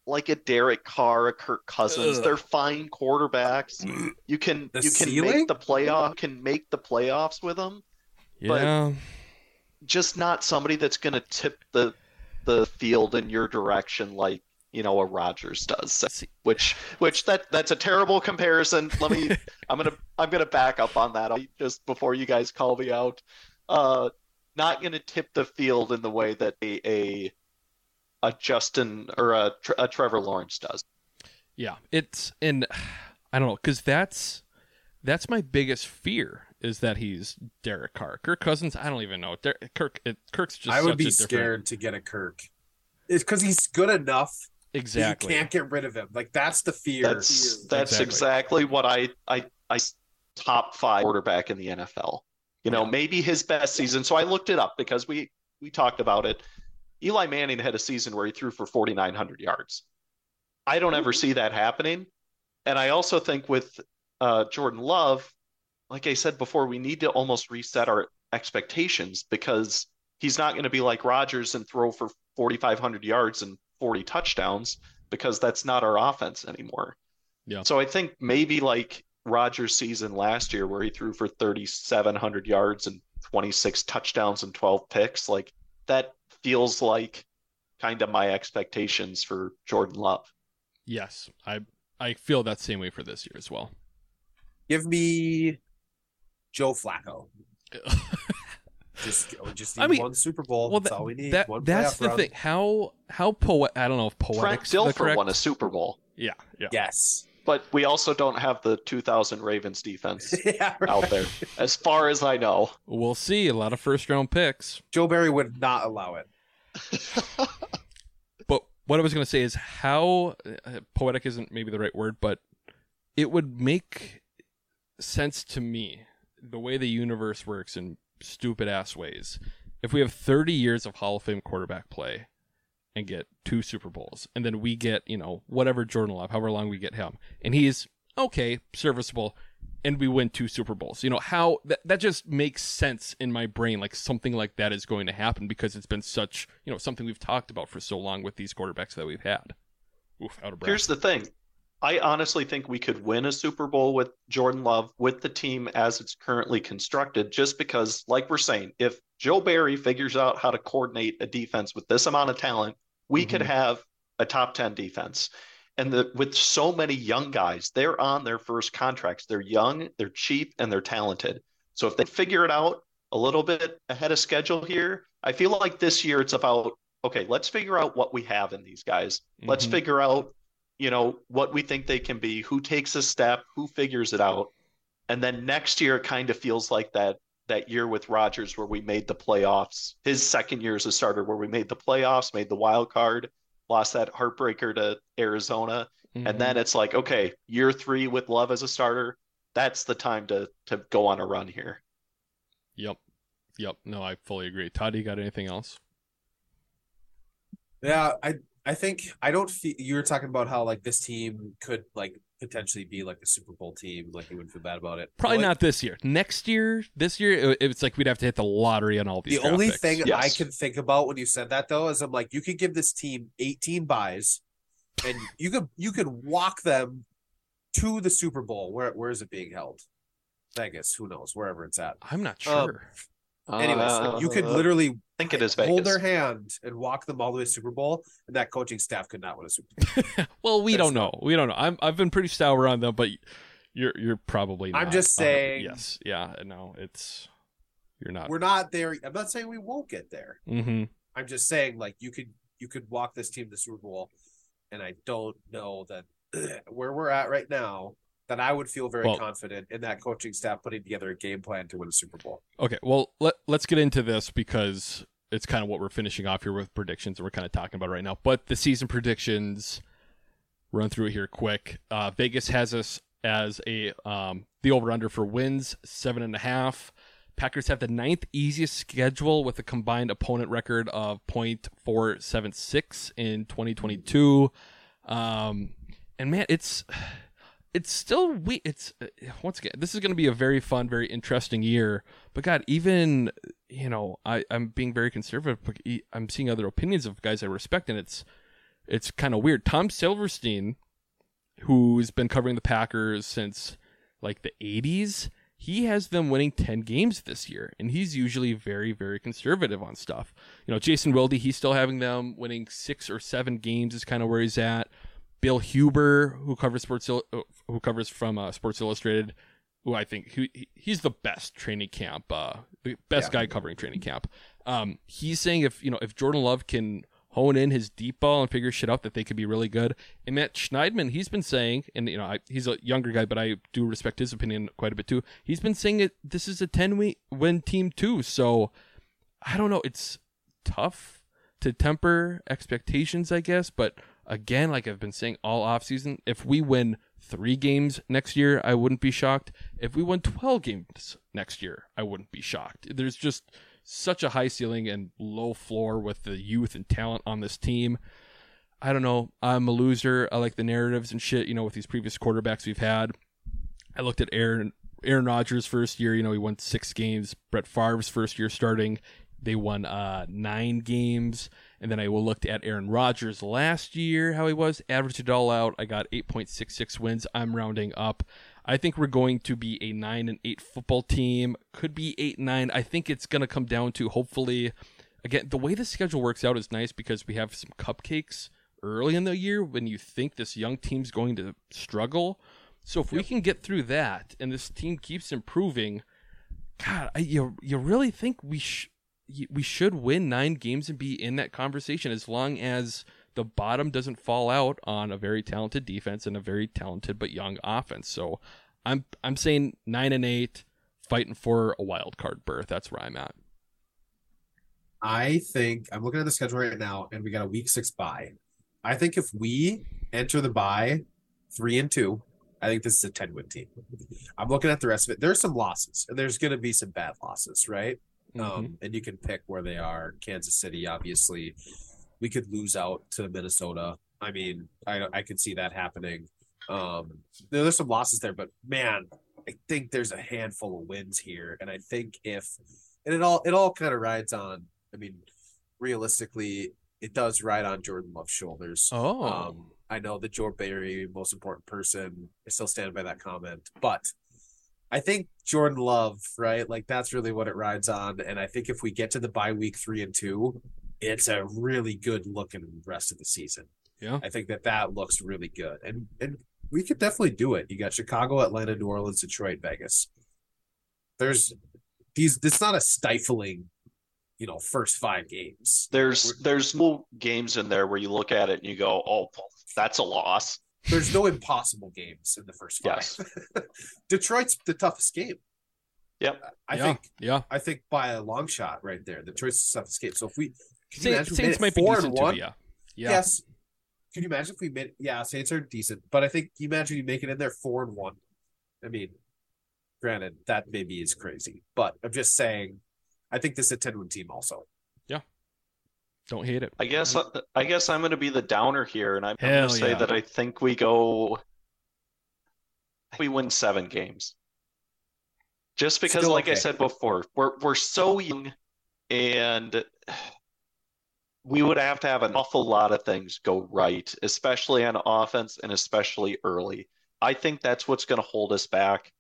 I: like a Derek Carr, a Kirk Cousins.
G: Ugh.
I: They're fine quarterbacks. You can
H: The
I: you can
H: ceiling?
I: make the playoff can make the playoffs with them. But- Just not somebody that's going to tip the the field in your direction like you know a Rodgers does. Which which that that's a terrible comparison. Let me I'm gonna I'm gonna back up on that just before you guys call me out. Uh, not gonna tip the field in the way that a a, a Justin or a, a Trevor Lawrence does.
G: yeah. It's and I don't know because that's that's my biggest fear is that he's Derek Carr, Kirk Cousins. I don't even know. Der- Kirk, it, Kirk's just.
H: I would
G: such
H: be
G: a different-
H: scared to get a Kirk. It's because he's good enough
G: Exactly.
H: you can't get rid of him. Like that's the fear.
I: That's that's
G: Exactly.
I: exactly, what I I I top five quarterback in the NFL. You know, maybe his best season. So I looked it up because we we talked about it. Eli Manning had a season where he threw for 4,900 yards. I don't ever see that happening. And I also think with uh, Jordan Love, like I said before, we need to almost reset our expectations because he's not going to be like Rodgers and throw for 4,500 yards and 40 touchdowns because that's not our offense anymore.
G: Yeah.
I: So I think maybe like Rodgers' season last year where he threw for 3,700 yards and 26 touchdowns and 12 picks, like that feels like kind of my expectations for Jordan Love.
G: Yes, I I feel that same way for this year as well.
H: Give me Joe Flacco. Just, oh, just need
G: I mean,
H: one Super Bowl.
G: well,
H: that's all we need.
G: that
H: one
G: that's the
H: run.
G: thing. How how poet? I don't know if
I: Frank
G: poetic's the
I: Dilfer
G: correct.
I: won a Super Bowl,
G: Yeah, yeah.
H: Yes.
I: But we also don't have the 2000 Ravens defense
H: yeah. right.
I: out there, as far as I know.
G: We'll see. A lot of first round picks.
H: Joe Barry would not allow it.
G: But what I was going to say is how uh, poetic isn't maybe the right word, but it would make sense to me the way the universe works in stupid ass ways. If we have 30 years of Hall of Fame quarterback play and get two Super Bowls, and then we get, you know, whatever Jordan Love, however long we get him, and he's okay, serviceable, and we win two Super Bowls. You know, how that, that just makes sense in my brain. Like something like that is going to happen because it's been such, you know, something we've talked about for so long with these quarterbacks that we've had. Oof, out of breath.
I: Here's the thing. I honestly think we could win a Super Bowl with Jordan Love with the team as it's currently constructed, just because, like we're saying, if Joe Barry figures out how to coordinate a defense with this amount of talent, we could have a top 10 defense. And the, with so many young guys, they're on their first contracts. They're young, they're cheap, and they're talented. So if they figure it out a little bit ahead of schedule here, I feel like this year it's about okay, let's figure out what we have in these guys. Let's
G: Mhm.
I: figure out, you know, what we think they can be, who takes a step, who figures it out. And then next year it kind of feels like that that year with Rodgers where we made the playoffs. His second year as a starter where we made the playoffs, made the wild card, lost that heartbreaker to Arizona.
G: Mhm.
I: And then it's like, okay, year three with Love as a starter, that's the time to to go on a run here.
G: Yep. Yep. No, I fully agree. Todd, you got anything else?
H: Yeah, I I think I don't feel you were talking about how like this team could like potentially be like a Super Bowl team, like you wouldn't feel bad about it.
G: Probably
H: Like,
G: not this year. Next year, this year, it- it's like we'd have to hit the lottery on all these.
H: The
G: draft
H: only
G: picks.
H: thing I can think about when you said that though is I'm like, you could give this team 18 buys, and you could you could walk them to the Super Bowl. Where where is it being held? Vegas, who knows, wherever it's at.
G: I'm not
H: Um,
G: sure.
H: Anyways, like, you could
I: Uh,
H: literally
I: I think it is
H: hold their hand and walk them all the way to Super Bowl, and that coaching staff could not win a Super Bowl.
G: well, we
H: there's
G: don't know. We don't know. I'm I've been pretty sour on them, but you're you're probably. Not.
H: I'm
G: not.
H: just
G: Uh,
H: saying-
G: yes. Yeah. No, it's you're not.
H: We're not there. I'm not saying we won't get there.
G: hmm
H: I'm just saying, like you could you could walk this team to the Super Bowl, and I don't know that where we're at right now that I would feel very
G: Well-
H: confident in that coaching staff putting together a game plan to win a Super Bowl.
G: Okay. Well, let let's get into this because it's kind of what we're finishing off here with predictions, and we're kind of talking about right now. But the season predictions, run through it here quick. Uh, Vegas has us as a um, the over under for wins seven and a half. Packers have the ninth easiest schedule with a combined opponent record of .476 in 2022. Um, and man, it's it's still we it's uh, once again this is going to be a very fun, very interesting year. But God, even you know I I'm being very conservative. I'm seeing other opinions of guys I respect, and it's it's kind of weird. Tom Silverstein, who's been covering the Packers since like the 80s, he has them winning 10 games this year, and he's usually very, very conservative on stuff. You know, Jason Wilde, he's still having them winning six or seven games, is kind of where he's at. Bill Huber, who covers Sports, who covers from uh, Sports Illustrated, who I think who, he's the best training camp, uh, the best guy covering training camp. Um, he's saying if you know if Jordan Love can hone in his deep ball and figure shit out, that they could be really good. And Matt Schneidman, he's been saying, and you know I, he's a younger guy, but I do respect his opinion quite a bit too. He's been saying it. This is a ten win win team too. So I don't know. It's tough to temper expectations, I guess. But again, like I've been saying all offseason, if we win three games next year, I wouldn't be shocked. If we win 12 games next year, I wouldn't be shocked. There's just such a high ceiling and low floor with the youth and talent on this team. I don't know. I'm a loser. I like the narratives and shit, you know, with these previous quarterbacks we've had. I looked at Aaron Aaron Rodgers' first year, you know, he won six games. Brett Favre's first year starting, they won uh, nine games. And then I looked at Aaron Rodgers last year, how he was, averaged it all out. I got 8.66 wins. I'm rounding up. I think we're going to be a nine and eight football team. Could be eight and nine. I think it's going to come down to hopefully, again, the way the schedule works out is nice because we have some cupcakes early in the year when you think this young team's going to struggle. So if we can get through that and this team keeps improving, God, I, you you really think we sh- y- we should win nine games and be in that conversation as long as the bottom doesn't fall out on a very talented defense and a very talented but young offense. So I'm I'm saying nine and eight, fighting for a wild card berth. That's where I'm at.
H: I think I'm looking at the schedule right now, and we got a week six bye. I think if we enter the bye three and two, I think this is a 10 win team. I'm looking at the rest of it. There's some losses, and there's going to be some bad losses, right? Um, and you can pick where they are. Kansas City, obviously, we could lose out to Minnesota. I mean, I I could see that happening. Um, there's some losses there, but man, I think there's a handful of wins here, and I think if and it all it all kind of rides on. I mean, realistically, it does ride on Jordan Love's shoulders.
G: Oh.
H: Um, I know the Joe Barry most important person. I still stand by that comment, but I think Jordan Love, right? Like that's really what it rides on. And I think if we get to the bye week three and two, it's a really good looking rest of the season.
G: Yeah.
H: I think that that looks really good, and and we could definitely do it. You got Chicago, Atlanta, New Orleans, Detroit, Vegas. There's these. It's not a stifling, you know, first five games.
I: There's there's no games in there where you look at it and you go, oh, that's a loss.
H: There's no impossible games in the first five.
I: Yes.
H: Detroit's the toughest game.
I: Yep.
H: I
G: yeah.
H: think
G: Yeah.
H: I think by a long shot right there. Detroit's the toughest game. So if we can you
G: Saints,
H: imagine if we made
G: Saints might be
H: four
G: decent
H: and
G: too.
H: one?
G: but Yeah. Yeah.
H: Yes. Can you imagine if we made yeah, Saints are decent, but I think you imagine you make it in there four and one. I mean, granted, that maybe is crazy, but I'm just saying I think this is a 10 win team also.
G: Don't hate it.
I: I guess I guess I'm going to be the downer here, and I'm going to say
G: yeah.
I: that I think we go. We win seven games. Just because,
H: Still
I: like I said before, we're we're so young, and we would have to have an awful lot of things go right, especially on offense and especially early. I think that's what's going to hold us back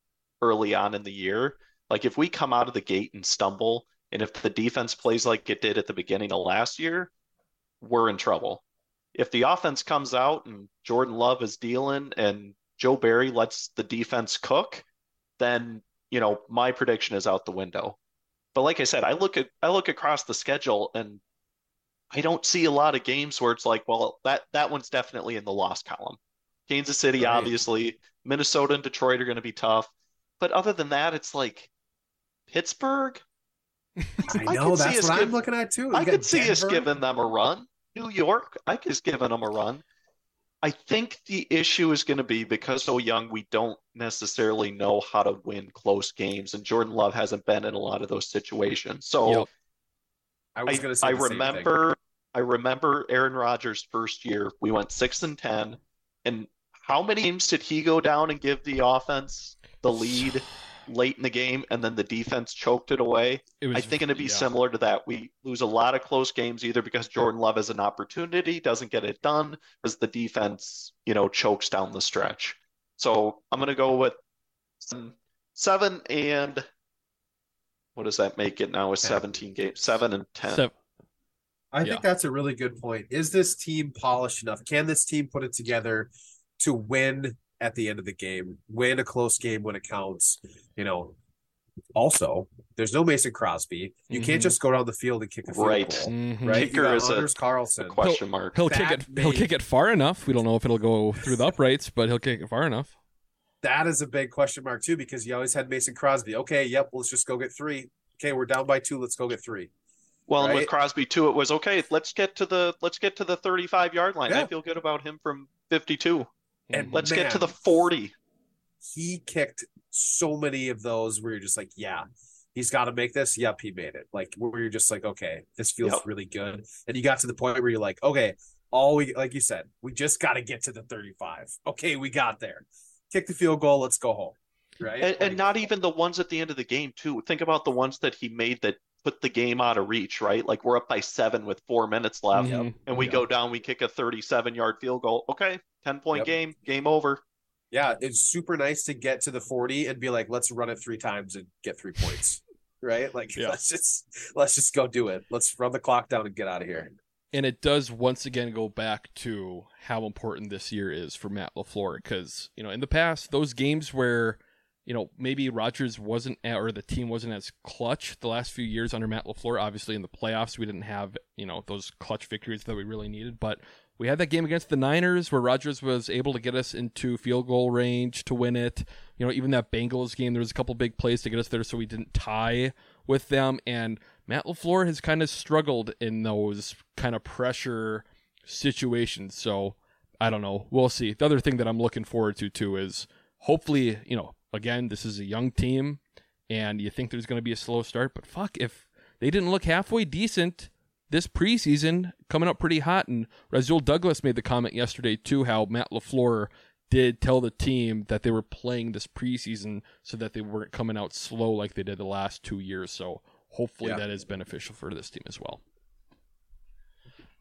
I: early on in the year. Like if we come out of the gate and stumble, and if the defense plays like it did at the beginning of last year, we're in trouble. If the offense comes out and Jordan Love is dealing and Joe Barry lets the defense cook, then you know my prediction is out the window. But like I said, I look at I look across the schedule and I don't see a lot of games where it's like, well, that that one's definitely in the loss column. Kansas City,
H: Right.
I: obviously, Minnesota and Detroit are going to be tough. But other than that, it's like Pittsburgh.
H: I
I: I
H: know
I: could see
H: that's what
I: give-
H: I'm looking at too. You
I: I could see us giving them a run. New York, I could giving them a run. I think the issue is going to be because so young, we don't necessarily know how to win close games, and Jordan Love hasn't been in a lot of those situations. So
G: Yep.
H: I was going to say
I: I
H: the same thing.
I: remember I remember Aaron Rodgers' first year. We went six and ten, and how many games did he go down and give the offense the lead late in the game, and then the defense choked it away?
G: It was,
I: I think it'd be
G: yeah.
I: similar to that. We lose a lot of close games either because Jordan Love has an opportunity, doesn't get it done, as the defense, you know, chokes down the stretch. So I'm gonna go with seven, seven and what does that make it now? Is 17 games, seven and ten.
G: So-
H: I
G: Yeah.
H: think that's a really good point. Is this team polished enough? Can this team put it together to win at the end of the game, win a close game when it counts? You know, also, there's no Mason Crosby. You
G: Mhm.
H: can't just go down the field and kick a field
I: Right.
H: goal,
G: Mhm.
H: right?
I: Kicker is
H: Anders
I: A
H: Carlson.
I: question mark.
G: He'll kick
H: That
G: it. He'll kick it far enough. We don't know if it'll go through the uprights, but he'll kick it far enough.
H: That is a big question mark too, because you always had Mason Crosby. Okay, yep, let's just go get three. Okay, we're down by two. Let's go get three.
I: Well, and with Crosby too, it was okay. Let's get to the let's get to the 35 yard line. I feel good about him from 52.
H: And
I: Let's get to the 40.
H: he kicked so many of those where you're just like, yeah, he's got to make this. Yep, he made it. Like where you're just like, okay, this feels
I: Yep.
H: really good. And you got to the point where you're like, okay, all we like you said, we just got to get to the 35. Okay, we got there. Kick the field goal. Let's go home. Right.
I: And, and not even the ones at the end of the game too. Think about the ones that he made that put the game out of reach, right? Like we're up by seven with four minutes left,
G: Mhm.
I: and we
H: Yep.
I: go down, we kick a 37 yard field goal. Okay, 10 point
H: Yep.
I: game, game over.
H: yeah, it's super nice to get to the 40 and be like, let's run it three times and get three points. Right. Like
G: Yeah.
H: let's just let's just go do it. Let's run the clock down and get out of here.
G: And it does once again go back to how important this year is for Matt LaFleur because, you know, in the past, those games where, you know, maybe Rodgers wasn't or the team wasn't as clutch the last few years under Matt LaFleur. Obviously, in the playoffs, we didn't have, you know, those clutch victories that we really needed. But we had that game against the Niners where Rodgers was able to get us into field goal range to win it. You know, even that Bengals game, there was a couple big plays to get us there so we didn't tie with them. And Matt LaFleur has kind of struggled in those kind of pressure situations. So I don't know. We'll see. The other thing that I'm looking forward to too is hopefully, you know, again, this is a young team and you think there's going to be a slow start, but fuck, if they didn't look halfway decent this preseason, coming up pretty hot, and Rasul Douglas made the comment yesterday too how Matt LaFleur did tell the team that they were playing this preseason so that they weren't coming out slow like they did the last two years. So hopefully
H: Yeah.
G: that is beneficial for this team as well.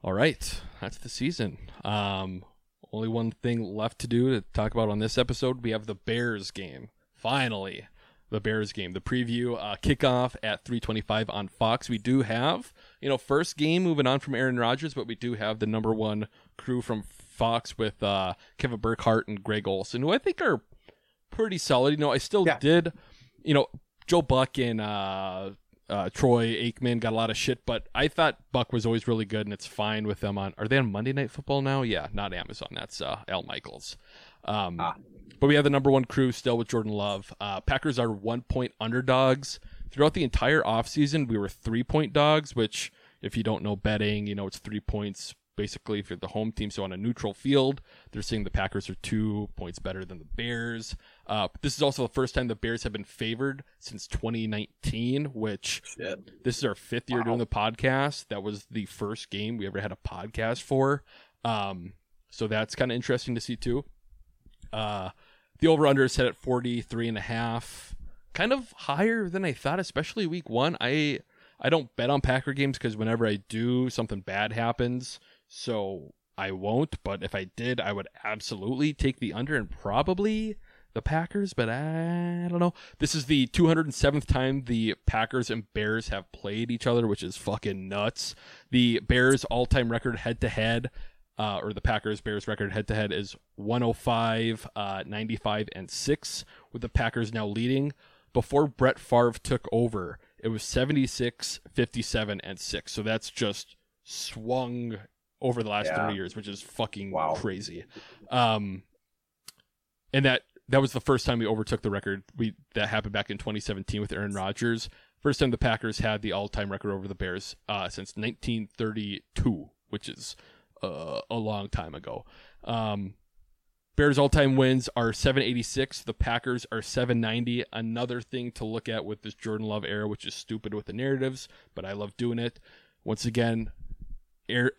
G: All right, that's the season. Um, only one thing left to do to talk about on this episode. We have the Bears game. Finally, the Bears game. The preview uh, kickoff at 3:25 on Fox. We do have, you know, first game moving on from Aaron Rodgers, but we do have the number one crew from Fox with uh, Kevin Burkhardt and Greg Olsen, who I think are pretty solid. You know, I still
H: Yeah.
G: did, you know, Joe Buck and uh, uh, Troy Aikman got a lot of shit, but I thought Buck was always really good, and it's fine with them on. Are they on Monday Night Football now? Yeah, not Amazon. That's uh, Al Michaels. Um,
H: Ah.
G: But we have the number one crew still with Jordan Love. Uh, Packers are one point underdogs. Throughout the entire offseason, we were three point dogs, which, if you don't know betting, you know, it's three points basically if you're the home team. So on a neutral field, they're saying the Packers are two points better than the Bears. Uh, this is also the first time the Bears have been favored since 2019, which
H: Shit.
G: this is our fifth year
H: Wow.
G: doing the podcast. That was the first game we ever had a podcast for. Um, so that's kind of interesting to see too. Uh, the over under is set at 43 and a half. Kind of higher than I thought, especially week one. I I don't bet on Packer games because whenever I do, something bad happens. So I won't. But if I did, I would absolutely take the under and probably the Packers. But I don't know. This is the 207th time the Packers and Bears have played each other, which is fucking nuts. The Bears all time record head to head uh, or the Packers Bears record head to head is 105, uh, 95, and 6, with the Packers now leading. Before Brett Favre took over, it was 76, 57, and 6. So that's just swung over the last
H: Yeah.
G: 30 years, which is fucking
H: Wow.
G: crazy. Um, and that that was the first time we overtook the record. We that happened back in 2017 with Aaron Rodgers. First time the Packers had the all-time record over the Bears uh, since 1932, which is uh, a long time ago. Um, Bears all-time wins are 786. The Packers are 790. Another thing to look at with this Jordan Love era, which is stupid with the narratives, but I love doing it. Once again,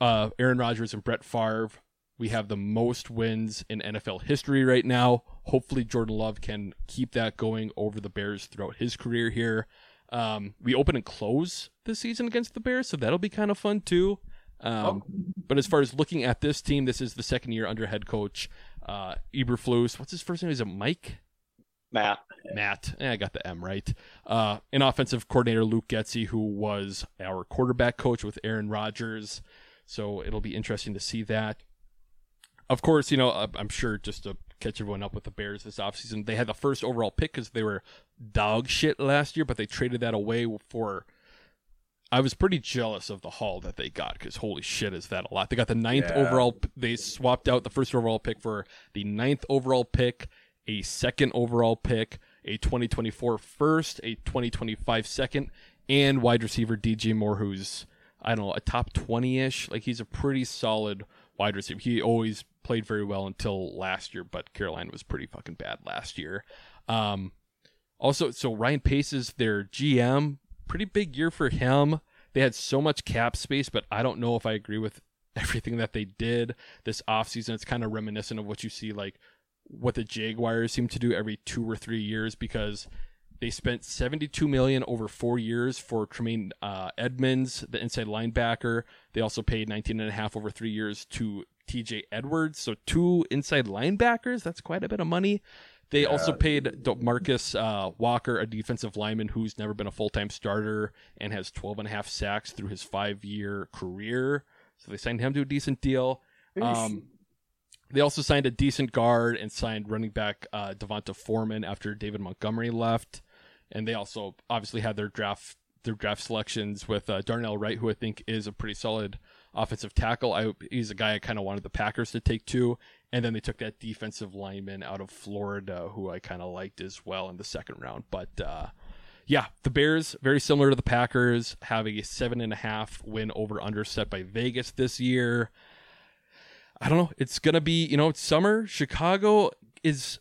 G: uh, Aaron Rodgers and Brett Favre. We have the most wins in NFL history right now. Hopefully, Jordan Love can keep that going over the Bears throughout his career here. Um, we open and close this season against the Bears, so that'll be kind of fun too. Um, But as far as looking at this team, this is the second year under head coach uh, Eberflus. What's his first name? Is it Mike?
I: Matt.
G: Matt. Eh, I got the M right. Uh, an offensive coordinator, Luke Getsy, who was our quarterback coach with Aaron Rodgers. So it'll be interesting to see that. Of course, you know, I'm sure just to catch everyone up with the Bears this offseason, they had the first overall pick because they were dog shit last year, but they traded that away for. I was pretty jealous of the haul that they got because holy shit, is that a lot? They got the ninth
H: Yeah.
G: overall. They swapped out the first overall pick for the ninth overall pick, a second overall pick, a 2024 first, a 2025 second, and wide receiver DJ Moore, who's I don't know a top 20 ish. Like he's a pretty solid wide receiver. He always played very well until last year, but Carolina was pretty fucking bad last year. Um, also, so Ryan Pace is their GM. Pretty big year for him. They had so much cap space, but I don't know if I agree with everything that they did this offseason. It's kind of reminiscent of what you see, like what the Jaguars seem to do every two or three years because they spent 72 million over four years for Tremaine uh, Edmunds, the inside linebacker. They also paid 19 and a half over three years to TJ Edwards. So two inside linebackers. That's quite a bit of money. They also paid Marcus uh, Walker, a defensive lineman who's never been a full time starter and has 12 and a half sacks through his five year career. So they signed him to a decent deal. Um, they also signed a decent guard and signed running back uh, Devonta Foreman after David Montgomery left, and they also obviously had their draft their draft selections with uh, Darnell Wright, who I think is a pretty solid offensive tackle. I, he's a guy I kind of wanted the Packers to take too, and then they took that defensive lineman out of Florida, who I kind of liked as well in the second round. But uh, yeah, the Bears very similar to the Packers, have a seven and a half win over under set by Vegas this year. I don't know. It's gonna be, you know, it's summer. Chicago is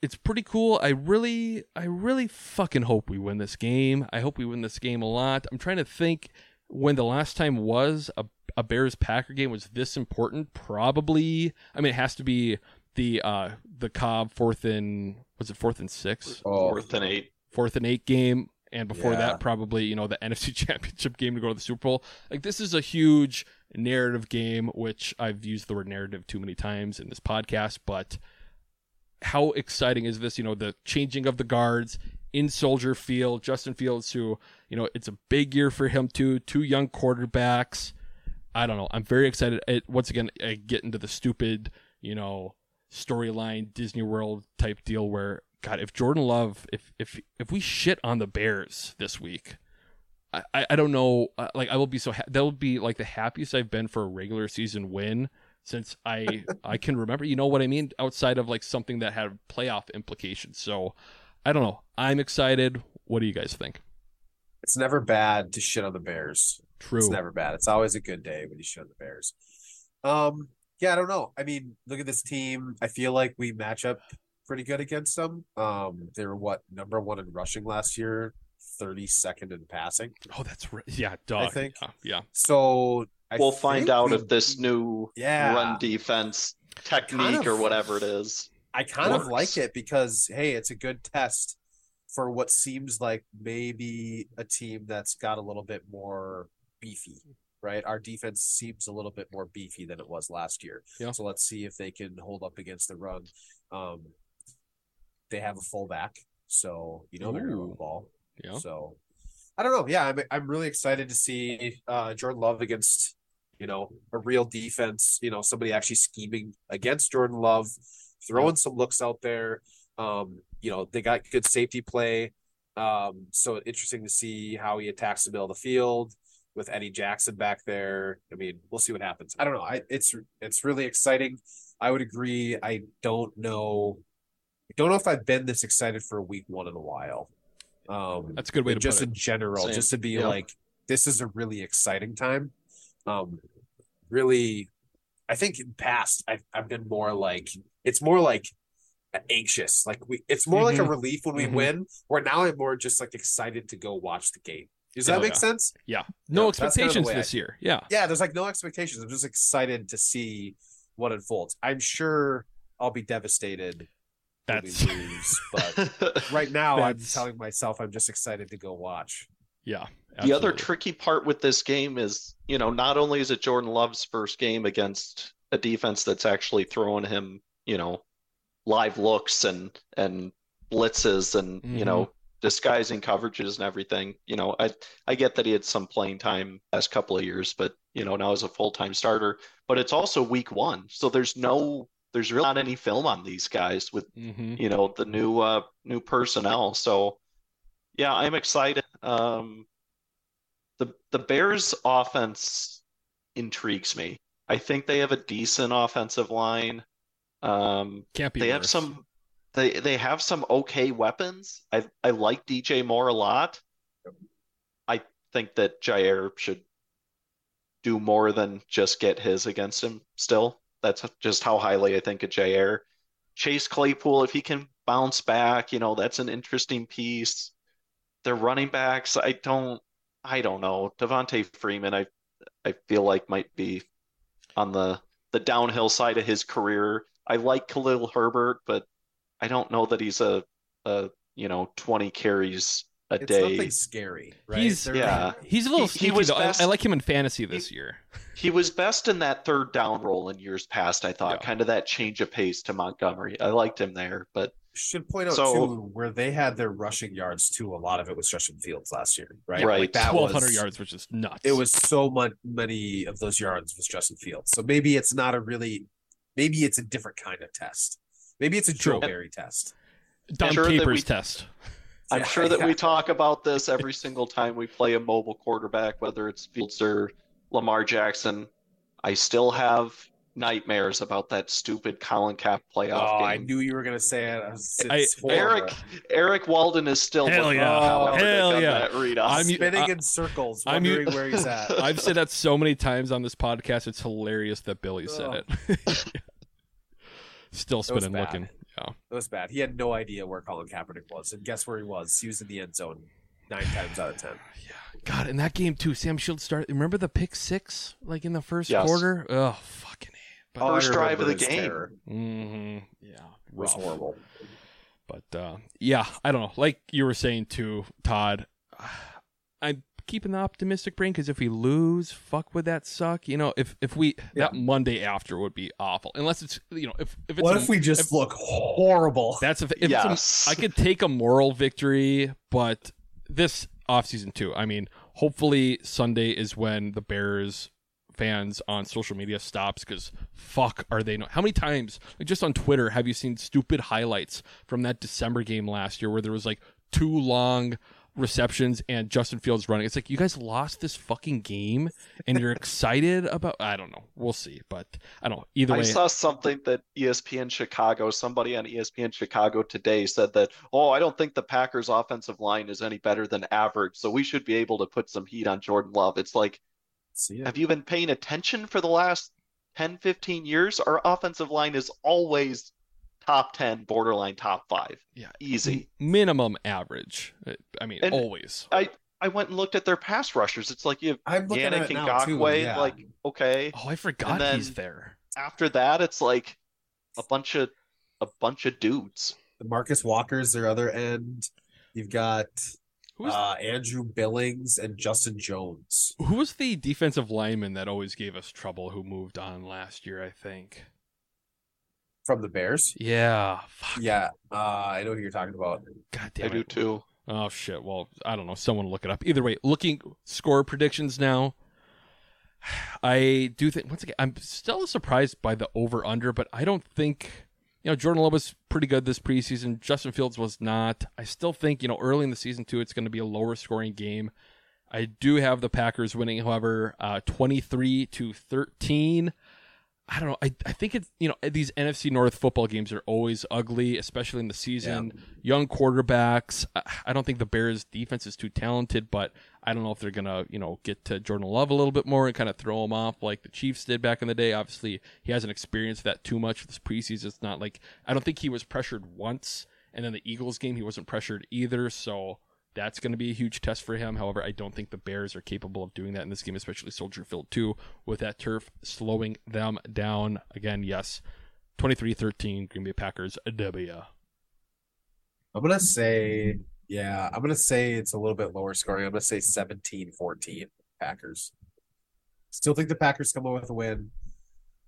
G: it's pretty cool. I really I really fucking hope we win this game. I hope we win this game a lot. I'm trying to think when the last time was a, a Bears Packer game was this important. Probably I mean it has to be the uh the Cobb fourth and was it fourth and six?
H: Oh,
I: Fourth and eight.
G: fourth and eight game, and before
H: Yeah.
G: that, probably you know the NFC Championship game to go to the Super Bowl. Like this is a huge narrative game, which I've used the word narrative too many times in this podcast. But how exciting is this? You know, the changing of the guards. in Soldier Field. Justin Fields, who you know, it's a big year for him too. Two young quarterbacks. I don't know. I'm very excited. It, once again, I get into the stupid, you know, storyline Disney World type deal where God, if Jordan Love, if if if we shit on the Bears this week, I I, don't know. Uh, like I will be so ha- that will be like the happiest I've been for a regular season win since I I can remember. You know what I mean? Outside of like something that had playoff implications. So I don't know. I'm excited. What do you guys think?
H: It's never bad to shit on the Bears.
G: True.
H: It's never bad. It's always a good day when you shit on the Bears. Um, yeah, I don't know. I mean, look at this team. I feel like we match up pretty good against them. Um, they were what number one in rushing last year, thirty second in passing.
G: Oh, that's right. Yeah, dog.
H: I think.
G: Yeah. yeah.
H: So I
I: we'll find out
H: we-
I: if this new
H: Yeah.
I: run defense technique
H: Kind of-
I: or whatever it is.
H: I kind of like it because hey, it's a good test for what seems like maybe a team that's got a little bit more beefy, right? Our defense seems a little bit more beefy than it was last year.
G: Yeah.
H: So let's see if they can hold up against the run. Um, they have a fullback, so you know they're going to run the ball.
G: Yeah.
H: So I don't know. Yeah, I'm I'm really excited to see uh, Jordan Love against you know a real defense. You know somebody actually scheming against Jordan Love, throwing some looks out there. Um, you know they got good safety play. Um, so interesting to see how he attacks the middle of the field with Eddie Jackson back there. I mean, we'll see what happens. I don't know. I it's it's really exciting. I would agree. I don't know. I don't know if I've been this excited for a week one in a while. Um,
G: That's a good way to
H: just
G: put it.
H: in general,
I: Same.
H: just to be
I: Yeah.
H: like, this is a really exciting time. Um, really, I think in past I've I've been more like it's more like anxious. Like we, it's more like a
G: Mhm.
H: relief when we
G: Mhm.
H: win. Where now I'm more just like excited to go watch the game. Does that
G: Oh,
H: make
G: yeah.
H: sense?
G: Yeah. No
H: Yeah, that's kind of the
G: expectations
H: I
G: this year. Yeah.
H: Yeah, there's like no expectations. I'm just excited to see what unfolds. I'm sure I'll be devastated
G: That's
H: lose, but right now I'm telling myself I'm just excited to go watch.
G: yeah.
I: The other tricky part with this game is, you know, not only is it Jordan Love's first game against a defense that's actually throwing him, you know, live looks and and blitzes and, you know, disguising coverages and everything. You know, I I get that he had some playing time last couple of years, but you know, now as a full-time starter. But it's also week one. So there's no there's really not any film on these guys with
G: Mhm.
I: you know the new uh new personnel so yeah i'm excited um the the bears offense intrigues me i think they have a decent offensive line um
G: Can't be
I: they have some they they have some okay weapons. I i like dj moore a lot. I think that Jaire should do more than just get his against him still. That's just how highly i think of Jaire. Chase claypool if he can bounce back you know that's an interesting piece. Their running backs i don't i don't know. Devontae freeman i i feel like might be on the the downhill side of his career i like khalil herbert but i don't know that he's a a you know 20 carries a
H: It's
I: day
H: nothing scary, right?
G: He's
H: They're-
I: yeah
G: He's a little
I: He- he was
G: though. I-
I: best-
G: I like him in fantasy this year.
I: He was best in that third down role in years past, I thought.
G: Yeah.
I: Kind of that change of pace to Montgomery. I liked him there, but
H: Should point out
I: So-
H: too where they had their rushing yards too. A lot of it was Justin Fields last year, right?
I: Right.
H: Like
G: Twelve hundred yards, which is nuts.
H: It was so much many of those yards was Justin Fields. So maybe it's not a really, maybe it's a different kind of test. Maybe it's a Joe
G: True.
H: Barry test.
G: Don
I: sure that
G: Capers
I: we-
G: test.
I: I'm
H: Yeah,
I: sure that
H: yeah.
I: we talk about this every single time we play a mobile quarterback, whether it's Fields or Lamar Jackson. I still have nightmares about that stupid Colin Cap playoff
H: Oh,
I: playoff
H: I knew you were gonna say it. I was,
G: I-
H: it's horrible.
I: Eric Erik Walden is still
G: Hell
I: looking
G: yeah.
I: at oh,
G: Hell
I: on
G: yeah.
I: that.
G: I'm-
H: spinning
G: I-
H: in circles,
G: I'm-
H: wondering where he's at.
G: I've said that so many times on this podcast. It's hilarious that Billy said it. Oh.
H: Still
G: spinning,
H: bad.
G: looking. Yeah.
H: It was bad. He had no idea where Colin Kaepernick was, and guess where he was? He was in the end zone nine times out of ten. Yeah.
G: God, in that game too, Sam Shields started. Remember the pick six, like in the first
I: Yes.
G: quarter? Oh, fucking. A.
H: All I
I: First drive of
H: remember
I: the game.
G: Mm-hmm. Yeah,
H: It was horrible.
G: But uh, yeah, I don't know. Like you were saying too, Todd. I'm keeping the optimistic brain because if we lose, fuck, would that suck? You know, if if we that Monday after would be awful. Unless it's you know if if it's
H: What
G: a-
H: if we just look horrible?
G: That's if, if
I: Yes.
G: it's a, I could take a moral victory, but this offseason too. I mean, hopefully Sunday is when the Bears fans on social media stops because fuck are they not how many times like just on twitter have you seen stupid highlights from that december game last year where there was like two long receptions and justin fields running? It's like you guys lost this fucking game and you're excited about i don't know. We'll see but i don't know. Either
I: I saw something that ESPN Chicago, somebody on ESPN Chicago today said that, oh, I don't think the Packers offensive line is any better than average, so we should be able to put some heat on Jordan Love. It's like,
H: See
I: have you been paying attention for the last 10, 15 years? Our offensive line is always top 10, borderline top five.
G: Yeah.
I: Easy.
G: minimum average Uh, i mean
I: And-
G: always
I: I, I went and looked at their pass rushers. It's like you have
H: I'm
I: Yannick
H: it now, too,
I: Ngakoue,
H: yeah.
I: like, okay.
G: oh i forgot
I: then-
G: he's there
I: After that, it's like a bunch of a bunch of dudes.
H: The Marcus Walker's their other end. You've got
G: Who's-
H: uh, Andrew Billings and Justin Jones.
G: Who was the defensive lineman that always gave us trouble who moved on last year, I think?
H: From the Bears?
G: Yeah. Fuck.
H: Yeah, uh, I know who you're talking about.
G: God damn
I: I
G: it.
I: do too.
G: Oh shit. Well, I don't know. Someone look it up. Either way, looking score predictions now. I do think once again I'm still surprised by the over under, but I don't think you know Jordan Love was pretty good this preseason. Justin Fields was not. I still think you know early in the season too, it's going to be a lower scoring game. I do have the Packers winning, however, uh, twenty three to thirteen. I don't know. I, I think it's you know these NFC North football games are always ugly, especially in the season. Young quarterbacks. I, I don't think the Bears defense is too talented, but I don't know if they're gonna you know get to Jordan Love a little bit more and kind of throw him off like the Chiefs did back in the day. Obviously, he hasn't experienced that too much this preseason. It's not like I don't think he was pressured once, and then the Eagles game he wasn't pressured either. So that's going to be a huge test for him. However, I don't think the Bears are capable of doing that in this game, especially Soldier Field 2, with that turf slowing them down. Again, yes, 23 13, Green Bay Packers, a W.
H: I'm gonna say, yeah, I'm gonna say it's a little bit lower scoring. I'm gonna say 17-14 Packers. Still think the Packers come away with a win.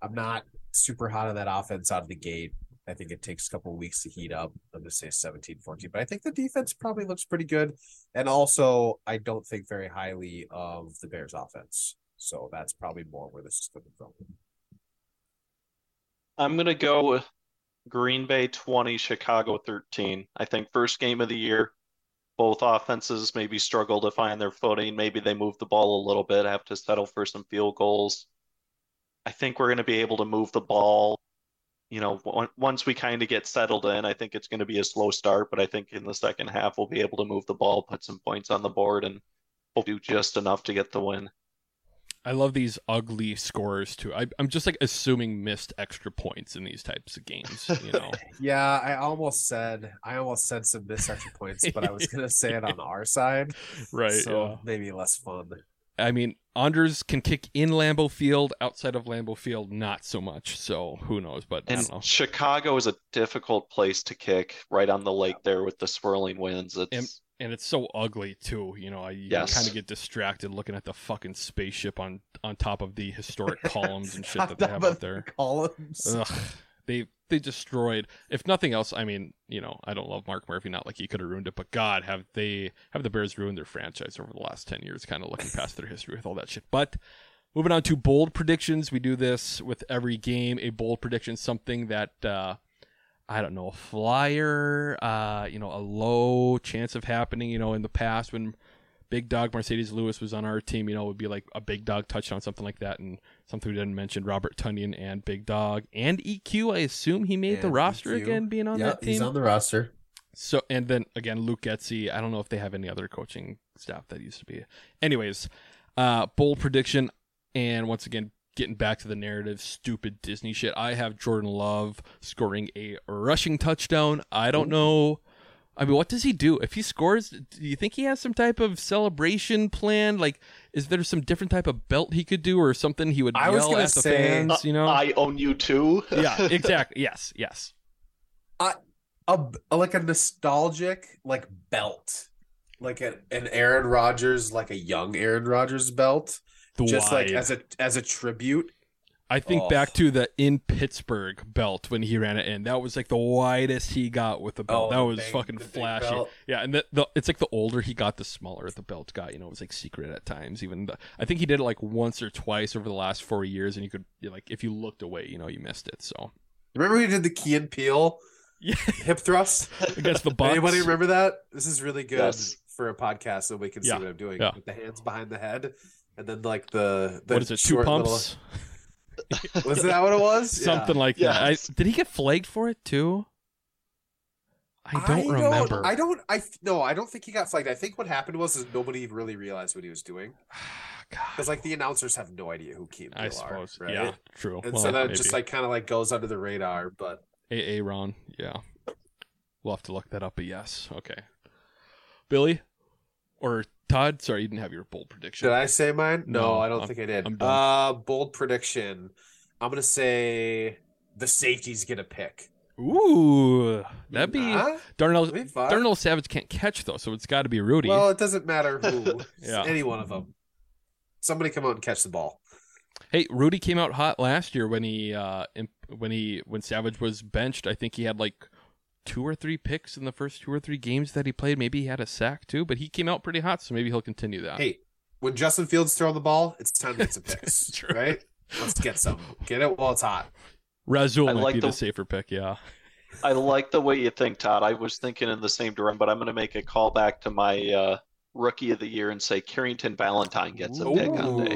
H: I'm not super hot on that offense out of the gate. I think it takes a couple weeks to heat up. I'm gonna say 17-14, but I think the defense probably looks pretty good. And also, I don't think very highly of the Bears offense. So that's probably more where this is coming from.
I: I'm gonna go with Green Bay 20, Chicago 13. I think first game of the year, both offenses maybe struggle to find their footing. Maybe they move the ball a little bit, have to settle for some field goals. I think we're gonna be able to move the ball. You know, on- once we kind of get settled in, I think it's going to be a slow start, but I think in the second half we'll be able to move the ball, put some points on the board, and we'll do just enough to get the win.
G: I love these ugly scores too. I, I'm just like assuming missed extra points in these types of games. You know,
H: Yeah, I almost said I almost said some missed extra points, but I was gonna say it on our side.
G: right?
H: so
G: yeah.
H: maybe less fun.
G: I mean, Anders can kick in Lambeau Field. Outside of Lambeau Field, not so much. So who knows? But I
I: And
G: don't know.
I: Chicago is a difficult place to kick right on the lake there with the swirling winds. It's
G: and it's so ugly too. You know, I
I: Yes.
G: kind of get distracted looking at the fucking spaceship on on top of the historic columns and shit that they have out there.
H: Columns.
G: Ugh, they they destroyed. If nothing else, I mean, you know, I don't love Mark Murphy. Not like he could have ruined it, but God, have they have the Bears ruined their franchise over the last ten years? Kind of looking past their history with all that shit. But moving on to bold predictions, we do this with every game. A bold prediction, something that. uh I don't know, a flyer, uh, you know, a low chance of happening, you know, in the past when Big Dog Marcedes Lewis was on our team, you know, it would be like a Big Dog touchdown, something like that. And something we didn't mention, Robert Tonyan and Big Dog and EQ. I assume he made the roster
H: EQ.
G: again, being on
H: yeah,
G: that team.
H: he's on the roster.
G: So and then again, Luke Getsy. I don't know if they have any other coaching staff that used to be. Anyways, uh, bold prediction, and once again, getting back to the narrative, stupid Disney shit. I have Jordan Love scoring a rushing touchdown. I don't know. I mean, what does he do if he scores? Do you think he has some type of celebration plan? Like, is there some different type of belt he could do, or something he would
H: I was
G: yell
H: gonna
G: at the
H: say-
G: fans? You know?
I: I own you too.
G: yeah, exactly. Yes, yes.
H: A, a like a nostalgic like belt. like an, an Aaron Rodgers, like a young Aaron Rodgers belt, just like as a as a tribute.
G: I think
H: Oh.
G: back to the in Pittsburgh belt when he ran it in. That was like the widest he got with the belt.
H: Oh,
G: that was
H: big-
G: fucking flashy. Yeah, and the, the it's like the older he got, the smaller the belt got. You know, it was like secret at times. Even the, I think he did it like once or twice over the last four years, and you could like if you looked away, you know, you missed it. So
H: Remember we did the Key and Peele
G: yeah,
H: hip thrust?
G: against the Bucks.
H: Anybody remember that? This is really good
I: Yes.
H: for a podcast, so we can see what I'm doing.
G: yeah.
H: With the hands behind the head, and then like the, the
G: what is it? Two pumps,
H: Little, was that what it was? Yeah.
G: something like that. I, did he get flagged for it too? I don't remember.
H: I don't. I no. I don't think he got flagged. I think what happened was is nobody really realized what he was doing
G: God,
H: because like the announcers have no idea who Key and
G: I
H: Peele are,
G: suppose.
H: right?
G: Yeah, true.
H: And
G: Well,
H: so that
G: maybe.
H: just like kind of like goes under the radar. But
G: a a Ron, yeah. We'll have to look that up, but yes. Okay. Billy? Or Todd? Sorry, you didn't have your bold prediction.
H: Did I say mine? No,
G: No,
H: I don't
G: I'm-
H: think I did. Uh, bold prediction. I'm gonna say the safety's gonna pick.
G: Ooh. That'd be
H: Huh?
G: Darnell
H: be.
G: Darnell Savage can't catch though, so it's gotta be Rudy.
H: Well, it doesn't matter who.
G: Yeah.
H: Any one of them. Somebody come out and catch the ball.
G: hey, Rudy came out hot last year when he uh imp- when he when Savage was benched. I think he had like two or three picks in the first two or three games that he played. Maybe he had a sack too, but he came out pretty hot, so maybe he'll continue that.
H: Hey, when Justin Fields throwing the ball, it's time to get some picks, right? Let's get some. Get it while it's hot.
G: Rasul
I: I
G: might
I: like
G: be the...
I: the-
G: safer pick, yeah.
I: I like the way you think, Todd. I was thinking in the same direction, but I'm going to make a call back to my uh, rookie of the year and say Carrington Valentine gets a pick on day.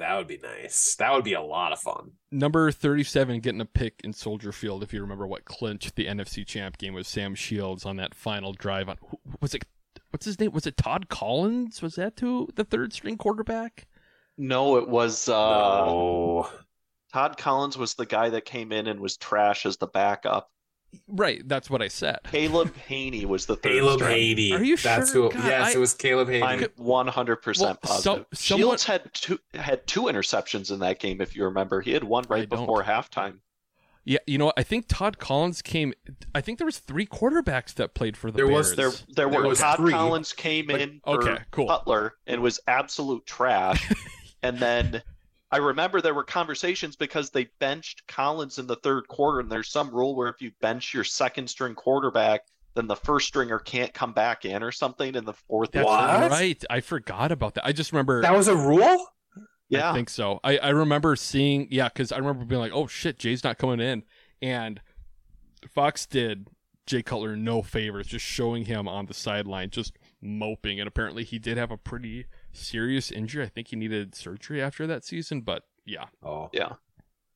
H: Ooh, that would be nice. That would be a lot of fun.
G: Number 37 getting a pick in Soldier Field, if you remember what clinched the NFC champ game was Sam Shields on that final drive on was it what's his name? Was it Todd Collins? Was that who the third string quarterback?
I: No, it was uh,
H: oh,
I: Todd Collins was the guy that came in and was trash as the backup.
G: Right, that's what I said.
I: Caleb Hanie was the third
H: Caleb
I: string.
H: Hanie.
G: Are you
H: That's
G: sure?
H: who.
G: God,
H: yes,
G: I-
H: it was Caleb Hanie.
I: I'm 100%
G: Well,
I: positive.
G: so- somewhat-
I: Shields had two had two interceptions in that game if you remember. He had one
G: I
I: right
G: don't.
I: before halftime.
G: Yeah, you know what? I think Todd Collins came I think there was three quarterbacks that played for the
H: There
G: Bears.
H: was-
I: There there
H: There
I: were
H: was
I: Todd
H: three,
I: Collins came
H: but-
I: in for
G: Okay, cool.
I: Butler and was absolute trash. and then I remember there were conversations because they benched Collins in the third quarter, and there's some rule where if you bench your second string quarterback, then the first stringer can't come back in or something in the fourth
G: That's.
H: What?
G: right. I forgot about that. I just remember
H: that was a rule.
I: Yeah.
G: I think so. I, I remember seeing, yeah, because I remember being like, oh shit, Jay's not coming in. And Fox did Jay Cutler no favors, just showing him on the sideline, just moping. And apparently he did have a pretty serious injury. I think he needed surgery after that season, but yeah.
H: Oh,
I: Yeah.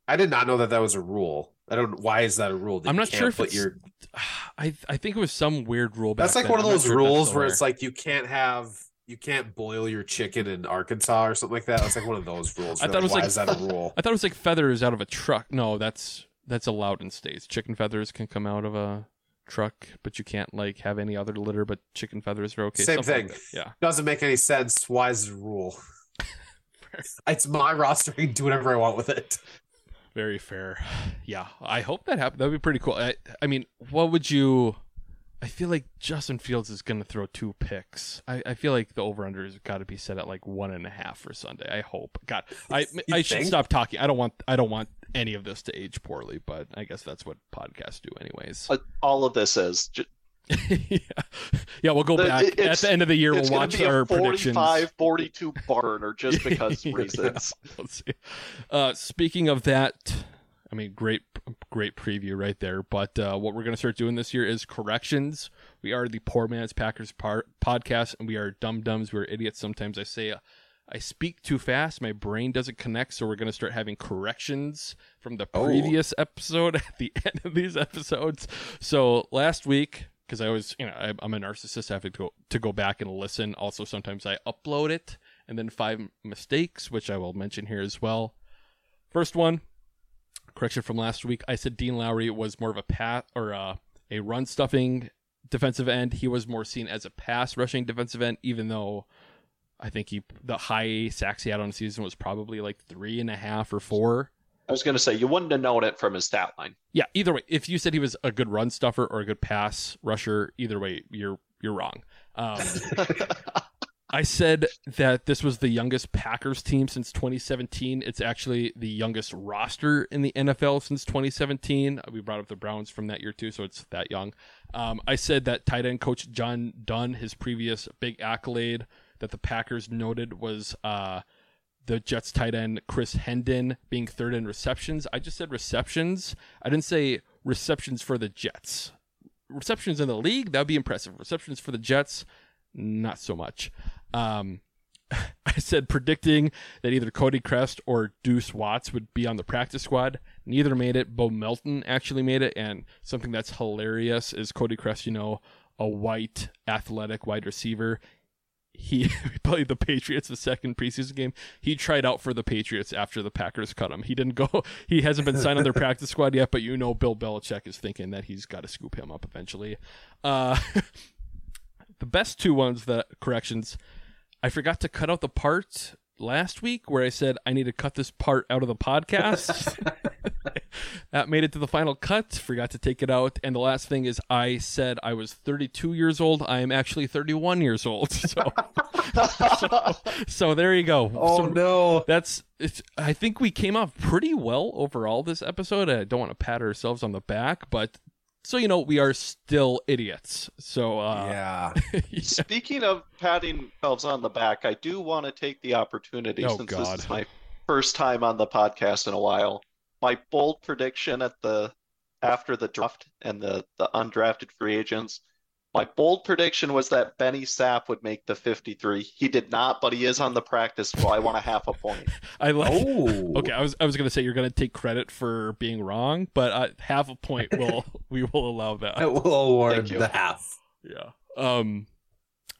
H: I did not know that that was a rule. I don't. Why is that a rule? that
G: I'm not sure if
H: put
G: it's-
H: your.
G: I I think it was some weird rule back
H: That's like
G: then.
H: one of those
G: sure
H: rules where it's like you can't have. You can't boil your chicken in Arkansas or something like that. It's like one of those rules.
G: I
H: You're
G: thought it was
H: why
G: like-
H: is that a rule?
G: I thought it was like feathers out of a truck. No, that's that's allowed in states. Chicken feathers can come out of a truck, but you can't like have any other litter. But chicken feathers are okay.
H: Same
G: something like
H: thing.
G: that. Yeah.
H: Doesn't make any sense. Why is a rule? it's my roster. I can do whatever I want with it.
G: Very fair. Yeah, I hope that happens. That'd be pretty cool. I, I mean, what would you? I feel like Justin Fields is going to throw two picks. I, I feel like the over under has got to be set at like one and a half for Sunday. I hope. God, I
H: You
G: I should stop talking. I don't want I don't want any of this to age poorly, but I guess that's what podcasts do, anyways.
I: Uh, All of this is
G: yeah. yeah, we'll go
I: The-
G: back
I: it-
G: at the end of the year. We'll watch
I: be
G: our
I: a
G: predictions.
I: 45 42 burner just because
G: Yeah.
I: reasons.
G: Let's see. Uh, speaking of that, I mean, great, great preview right there. But uh, what we're going to start doing this year is corrections. We are the Poor Man's Packers par- podcast, and we are dum dums. We're idiots. Sometimes I say uh, I speak too fast. My brain doesn't connect. So we're going to start having corrections from the
H: Oh.
G: previous episode at the end of these episodes. So last week, because I was, you know, I, I'm a narcissist. I have to go to go back and listen. Also, sometimes I upload it, and then five mistakes, which I will mention here as well. First one, correction from last week. I said Dean Lowry was more of a pass or uh, a run stuffing defensive end. He was more seen as a pass rushing defensive end, even though I think he the high sacks he had on the season was probably like three and a half or four.
I: I was going to say, you wouldn't have known it from his stat line.
G: Yeah, either way, if you said he was a good run stuffer or a good pass rusher, either way, you're you're wrong. Um, I said that this was the youngest Packers team since 2017. It's actually the youngest roster in the NFL since 2017. We brought up the Browns from that year too, so it's that young. Um, I said that tight end coach John Dunn, his previous big accolade that the Packers noted was uh, the Jets tight end Chris Herndon being third in receptions. I just said receptions. I didn't say receptions for the Jets. Receptions in the league, that would be impressive. Receptions for the Jets, not so much. Um, I said predicting that either Cody Chrest or Duece Watts would be on the practice squad. Neither made it. Bo Melton actually made it. And something that's hilarious is Cody Chrest, you know, a white, athletic wide receiver. He played the Patriots the second preseason game. He tried out for the Patriots after the Packers cut him. He didn't go. He hasn't been signed on their practice squad yet, but you know Bill Belichick is thinking that he's got to scoop him up eventually. Uh, the best two ones that corrections I forgot to cut out the part last week where I said I need to cut this part out of the podcast. that made it to the final cut. Forgot to take it out. And the last thing is I said I was 32 years old. I am actually 31 years old. So, so, so there you go.
H: Oh
G: So
H: no.
G: That's. It's, I think we came off pretty well overall this episode. I don't want to pat ourselves on the back, but so you know we are still idiots. So uh,
H: Yeah.
I: Speaking of patting ourselves on the back, I do want to take the opportunity
G: Oh,
I: since
G: God.
I: this is my first time on the podcast in a while. My bold prediction at the after the draft and the the undrafted free agents. My bold prediction was that Benny Sapp would make the 53. He did not, but he is on the practice squad. I want a half a point.
G: I like.
H: Oh.
G: Okay, I was I was gonna say you're gonna take credit for being wrong, but uh, half a point will we will allow that.
H: I will award
I: you.
H: the half.
G: Yeah. Um.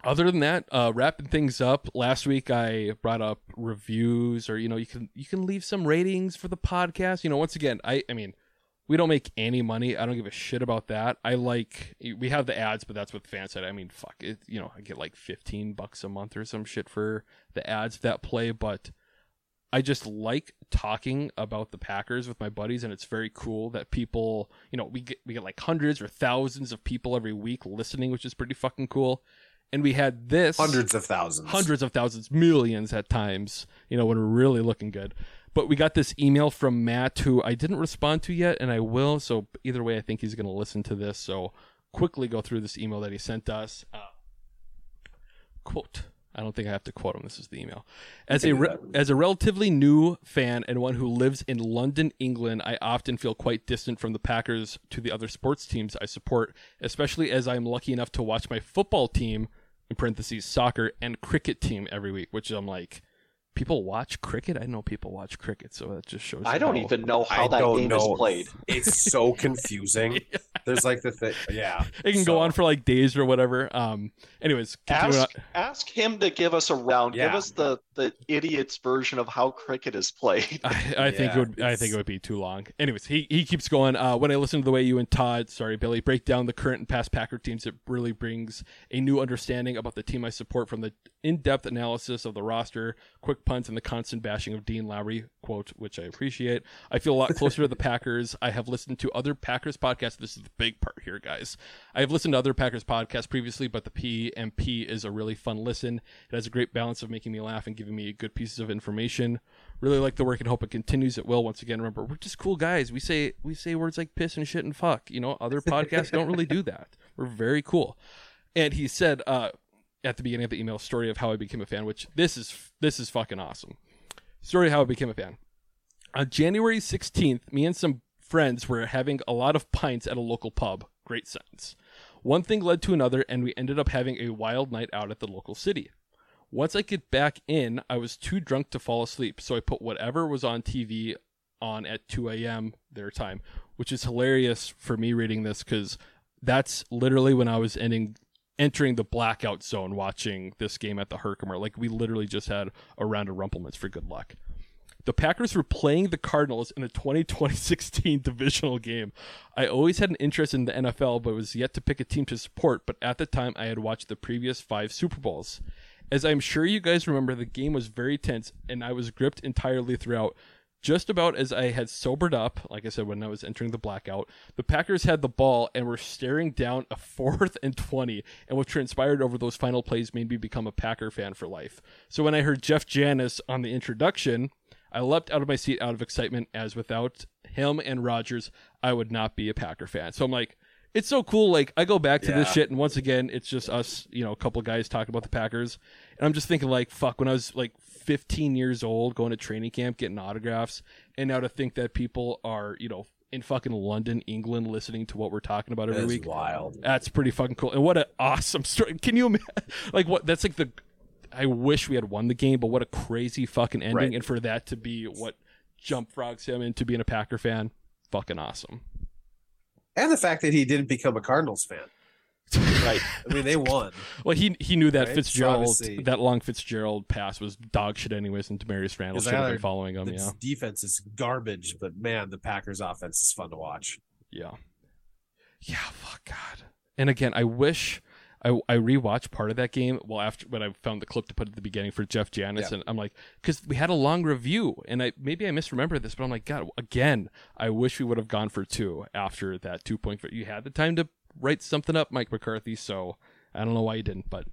G: Other than that, uh, wrapping things up. Last week I brought up reviews, or you know, you can you can leave some ratings for the podcast. You know, once again, I I mean, we don't make any money. I don't give a shit about that. I like we have the ads, but that's what with Fanside. I mean, fuck it. You know, I get like fifteen bucks a month or some shit for the ads that play, but I just like talking about the Packers with my buddies, and it's very cool that people, you know, we get we get like hundreds or thousands of people every week listening, which is pretty fucking cool. And we had this
H: Hundreds of thousands.
G: hundreds of thousands, millions at times, you know, when we're really looking good. But we got this email from Matt who I didn't respond to yet, and I will. So either way, I think he's going to listen to this. So quickly go through this email that he sent us. Uh, quote. I don't think I have to quote him. This is the email. As a re- as a relatively new fan and one who lives in London, England, I often feel quite distant from the Packers to the other sports teams I support, especially as I'm lucky enough to watch my football team in parentheses soccer and cricket team every week, which I'm like, people watch cricket. I know people watch cricket, so that just shows.
I: I don't
G: how-
I: even know how
H: I
I: that
H: don't
I: game
H: know.
I: is played.
H: It's so confusing. There's like the thing. Yeah.
G: It can
H: So-
G: go on for like days or whatever. Um. Anyways,
I: Ask, ask him to give us a round. Give us the, the idiot's version of how cricket is played.
G: I, I think it
H: Yeah,
G: would. I think it would be too long. Anyways, he he keeps going. Uh, when I listen to the way you and Todd, sorry Billy, break down the current and past Packer teams, it really brings a new understanding about the team I support. From the in-depth analysis of the roster, quick punts, and the constant bashing of Dean Lowry quote, which I appreciate. I feel a lot closer to the Packers. I have listened to other Packers podcasts. This is the big part here, guys. I have listened to other Packers podcasts previously, but the PMP is a really fun listen. It has a great balance of making me laugh and giving me good pieces of information. Really like the work and hope it continues. It will. Once again, remember we're just cool guys. We say we say words like piss and shit and fuck. You know, other podcasts don't really do that. We're very cool. And he said uh, at the beginning of the email story of how I became a fan, which this is this is fucking awesome. Story of how I became a fan. On January 16th, me and some friends were having a lot of pints at a local pub. Great sense. One thing led to another, and we ended up having a wild night out at the local city. Once I get back in, I was too drunk to fall asleep, so I put whatever was on TV on at 2 a.m. their time, which is hilarious for me reading this because that's literally when I was ending entering the blackout zone watching this game at the Herkimer. Like we literally just had a round of rumplements for good luck. The Packers were playing the Cardinals in the 2016 divisional game. I always had an interest in the NFL, but was yet to pick a team to support. But at the time, I had watched the previous five Super Bowls. As I'm sure you guys remember, the game was very tense, and I was gripped entirely throughout. Just about as I had sobered up, like I said, when I was entering the blackout, the Packers had the ball and were staring down a fourth and 20. And what transpired over those final plays made me become a Packer fan for life. So when I heard Jeff Janis on the introduction, I leapt out of my seat out of excitement, as without him and Rodgers, I would not be a Packer fan. So I'm like, it's so cool. Like I go back to this shit, and once again, it's just us, you know, a couple of guys talking about the Packers, and I'm just thinking like, fuck, when I was like 15 years old, going to training camp, getting autographs, and now to think that people are, you know, in fucking London, England, listening to what we're talking about every
H: That's
G: week.
H: wild.
G: That's pretty fucking cool. And what an awesome story. Can you imagine? Like, what? That's like the. I wish we had won the game, but what a crazy fucking ending.
H: Right.
G: And for that to be what jump frogs him into being a Packer fan, fucking awesome.
H: And the fact that he didn't become a Cardinals fan.
I: Right.
H: I mean, they won.
G: Well, he he knew that
H: Right?
G: Fitzgerald,
H: obviously-
G: that long Fitzgerald pass was dog shit anyways, and Damarious Randall should have been following him. Yeah,
H: defense is garbage, but man, the Packers offense is fun to watch.
G: yeah, yeah. Fuck God. And again, I wish I I rewatched part of that game. Well, after when I found the clip to put at the beginning for Jeff Janis,
H: Yeah.
G: and I'm like, because we had a long review, and I maybe I misremember this, but I'm like, God, again, I wish we would have gone for two after that two point. You had the time to write something up, Mike McCarthy. So I don't know why you didn't, but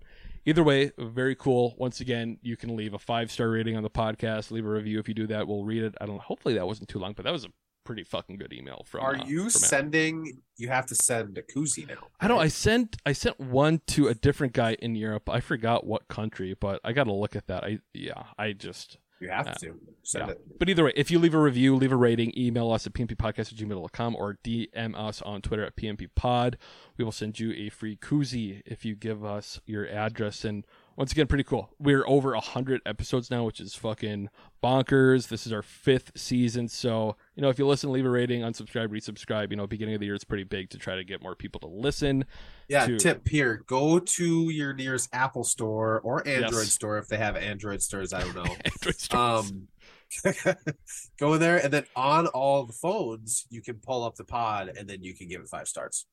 G: either way, very cool. Once again, you can leave a five star rating on the podcast, leave a review if you do that. We'll read it. I don't know. Hopefully that wasn't too long, but that was a pretty fucking good email from.
H: Are
G: uh,
H: you
G: from Adam.
H: sending? You have to send a koozie now.
G: I don't. I sent I sent one to a different guy in Europe. I forgot what country, but I got to look at that. I yeah. I just
H: You have
G: uh,
H: to send
G: yeah.
H: it.
G: But either way, if you leave a review, leave a rating, email us at pmpodcast at gmail.com or DM us on Twitter at pmpod. We will send you a free koozie if you give us your address. And once again, pretty cool. We're over 100 episodes now, which is fucking bonkers. This is our fifth season. So, you know, if you listen, leave a rating, unsubscribe, resubscribe. You know, beginning of the year, it's pretty big to try to get more people to listen.
H: Yeah,
G: to-
H: tip here. Go to your nearest Apple store or Android
G: Yes.
H: store if they have Android stores. I don't know.
G: Android stores.
H: um, go in there, and then on all the phones, you can pull up the pod, and then you can give it five stars.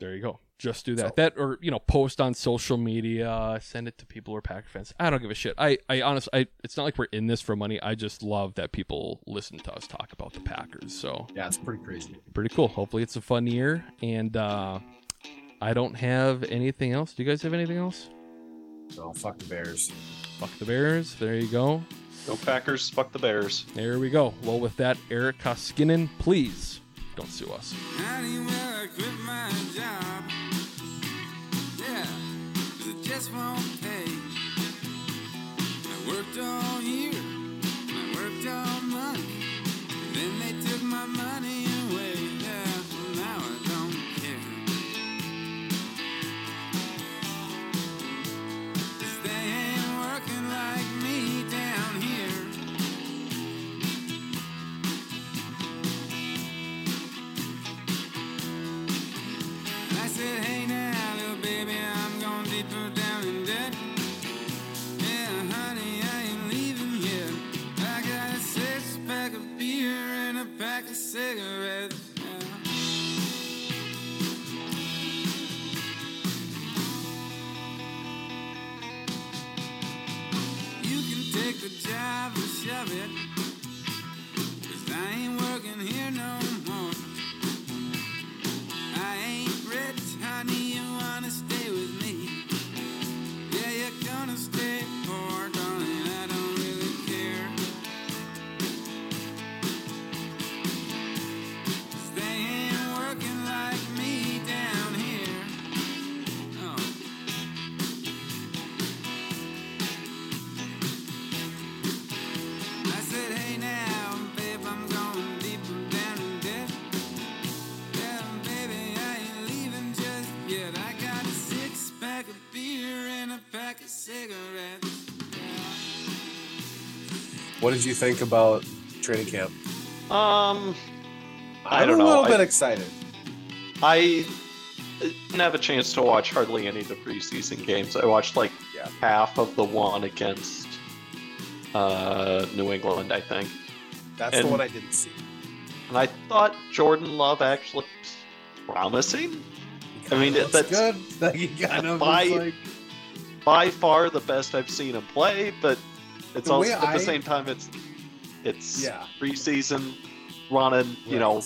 G: There you go. Just do that.
H: So-
G: that or you know, post on social media, send it to people who are Packer fans. I don't give a shit. I I honestly, I it's not like we're in this for money. I just love that people listen to us talk about the Packers. So
H: Yeah, it's pretty crazy.
G: pretty cool. Hopefully, it's a fun year. And uh I don't have anything else. Do you guys have anything else?
H: No, fuck the Bears.
G: Fuck the Bears. There you go.
I: Go Packers, fuck the Bears.
G: There we go. Well, with that, Eric Koskinen, please don't sue us.
E: I quit my job. Yeah, it just won't pay. I worked all year, I worked all month. Then they took my money
H: What did you think about training camp?
I: Um, I
H: I'm
I: don't
H: a
I: know.
H: little
I: I-
H: bit excited.
I: I didn't have a chance to watch hardly any of the preseason games. I watched like
H: Yeah.
I: half of the one against uh, New England, I think.
H: That's the one I didn't see.
I: And I thought Jordan Love actually was promising. I mean,
H: Looks
I: that's
H: good. Like, he kind of
I: by-
H: looks like
I: by far the best I've seen him play, but it's
H: The
I: also at
H: I-
I: the same time it's It's
H: Yeah.
I: preseason running, you know,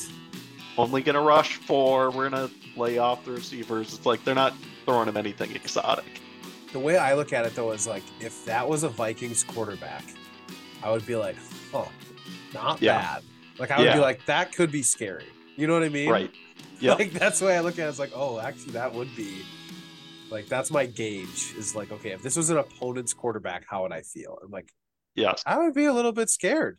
I: only going to rush four. We're to lay off the receivers. It's like they're not throwing him anything exotic.
H: The way I look at it though is like if that was a Vikings quarterback, I would be like, oh, not
I: Yeah.
H: bad. Like I would
I: Yeah.
H: be like, that could be scary. You know what I mean?
I: Right. Yep.
H: Like that's the way I look at it. It's like, oh, actually, that would be like that's my gauge. Is like, okay, if this was an opponent's quarterback, how would I feel? I'm like,
I: Yes.
H: I would be a little bit scared.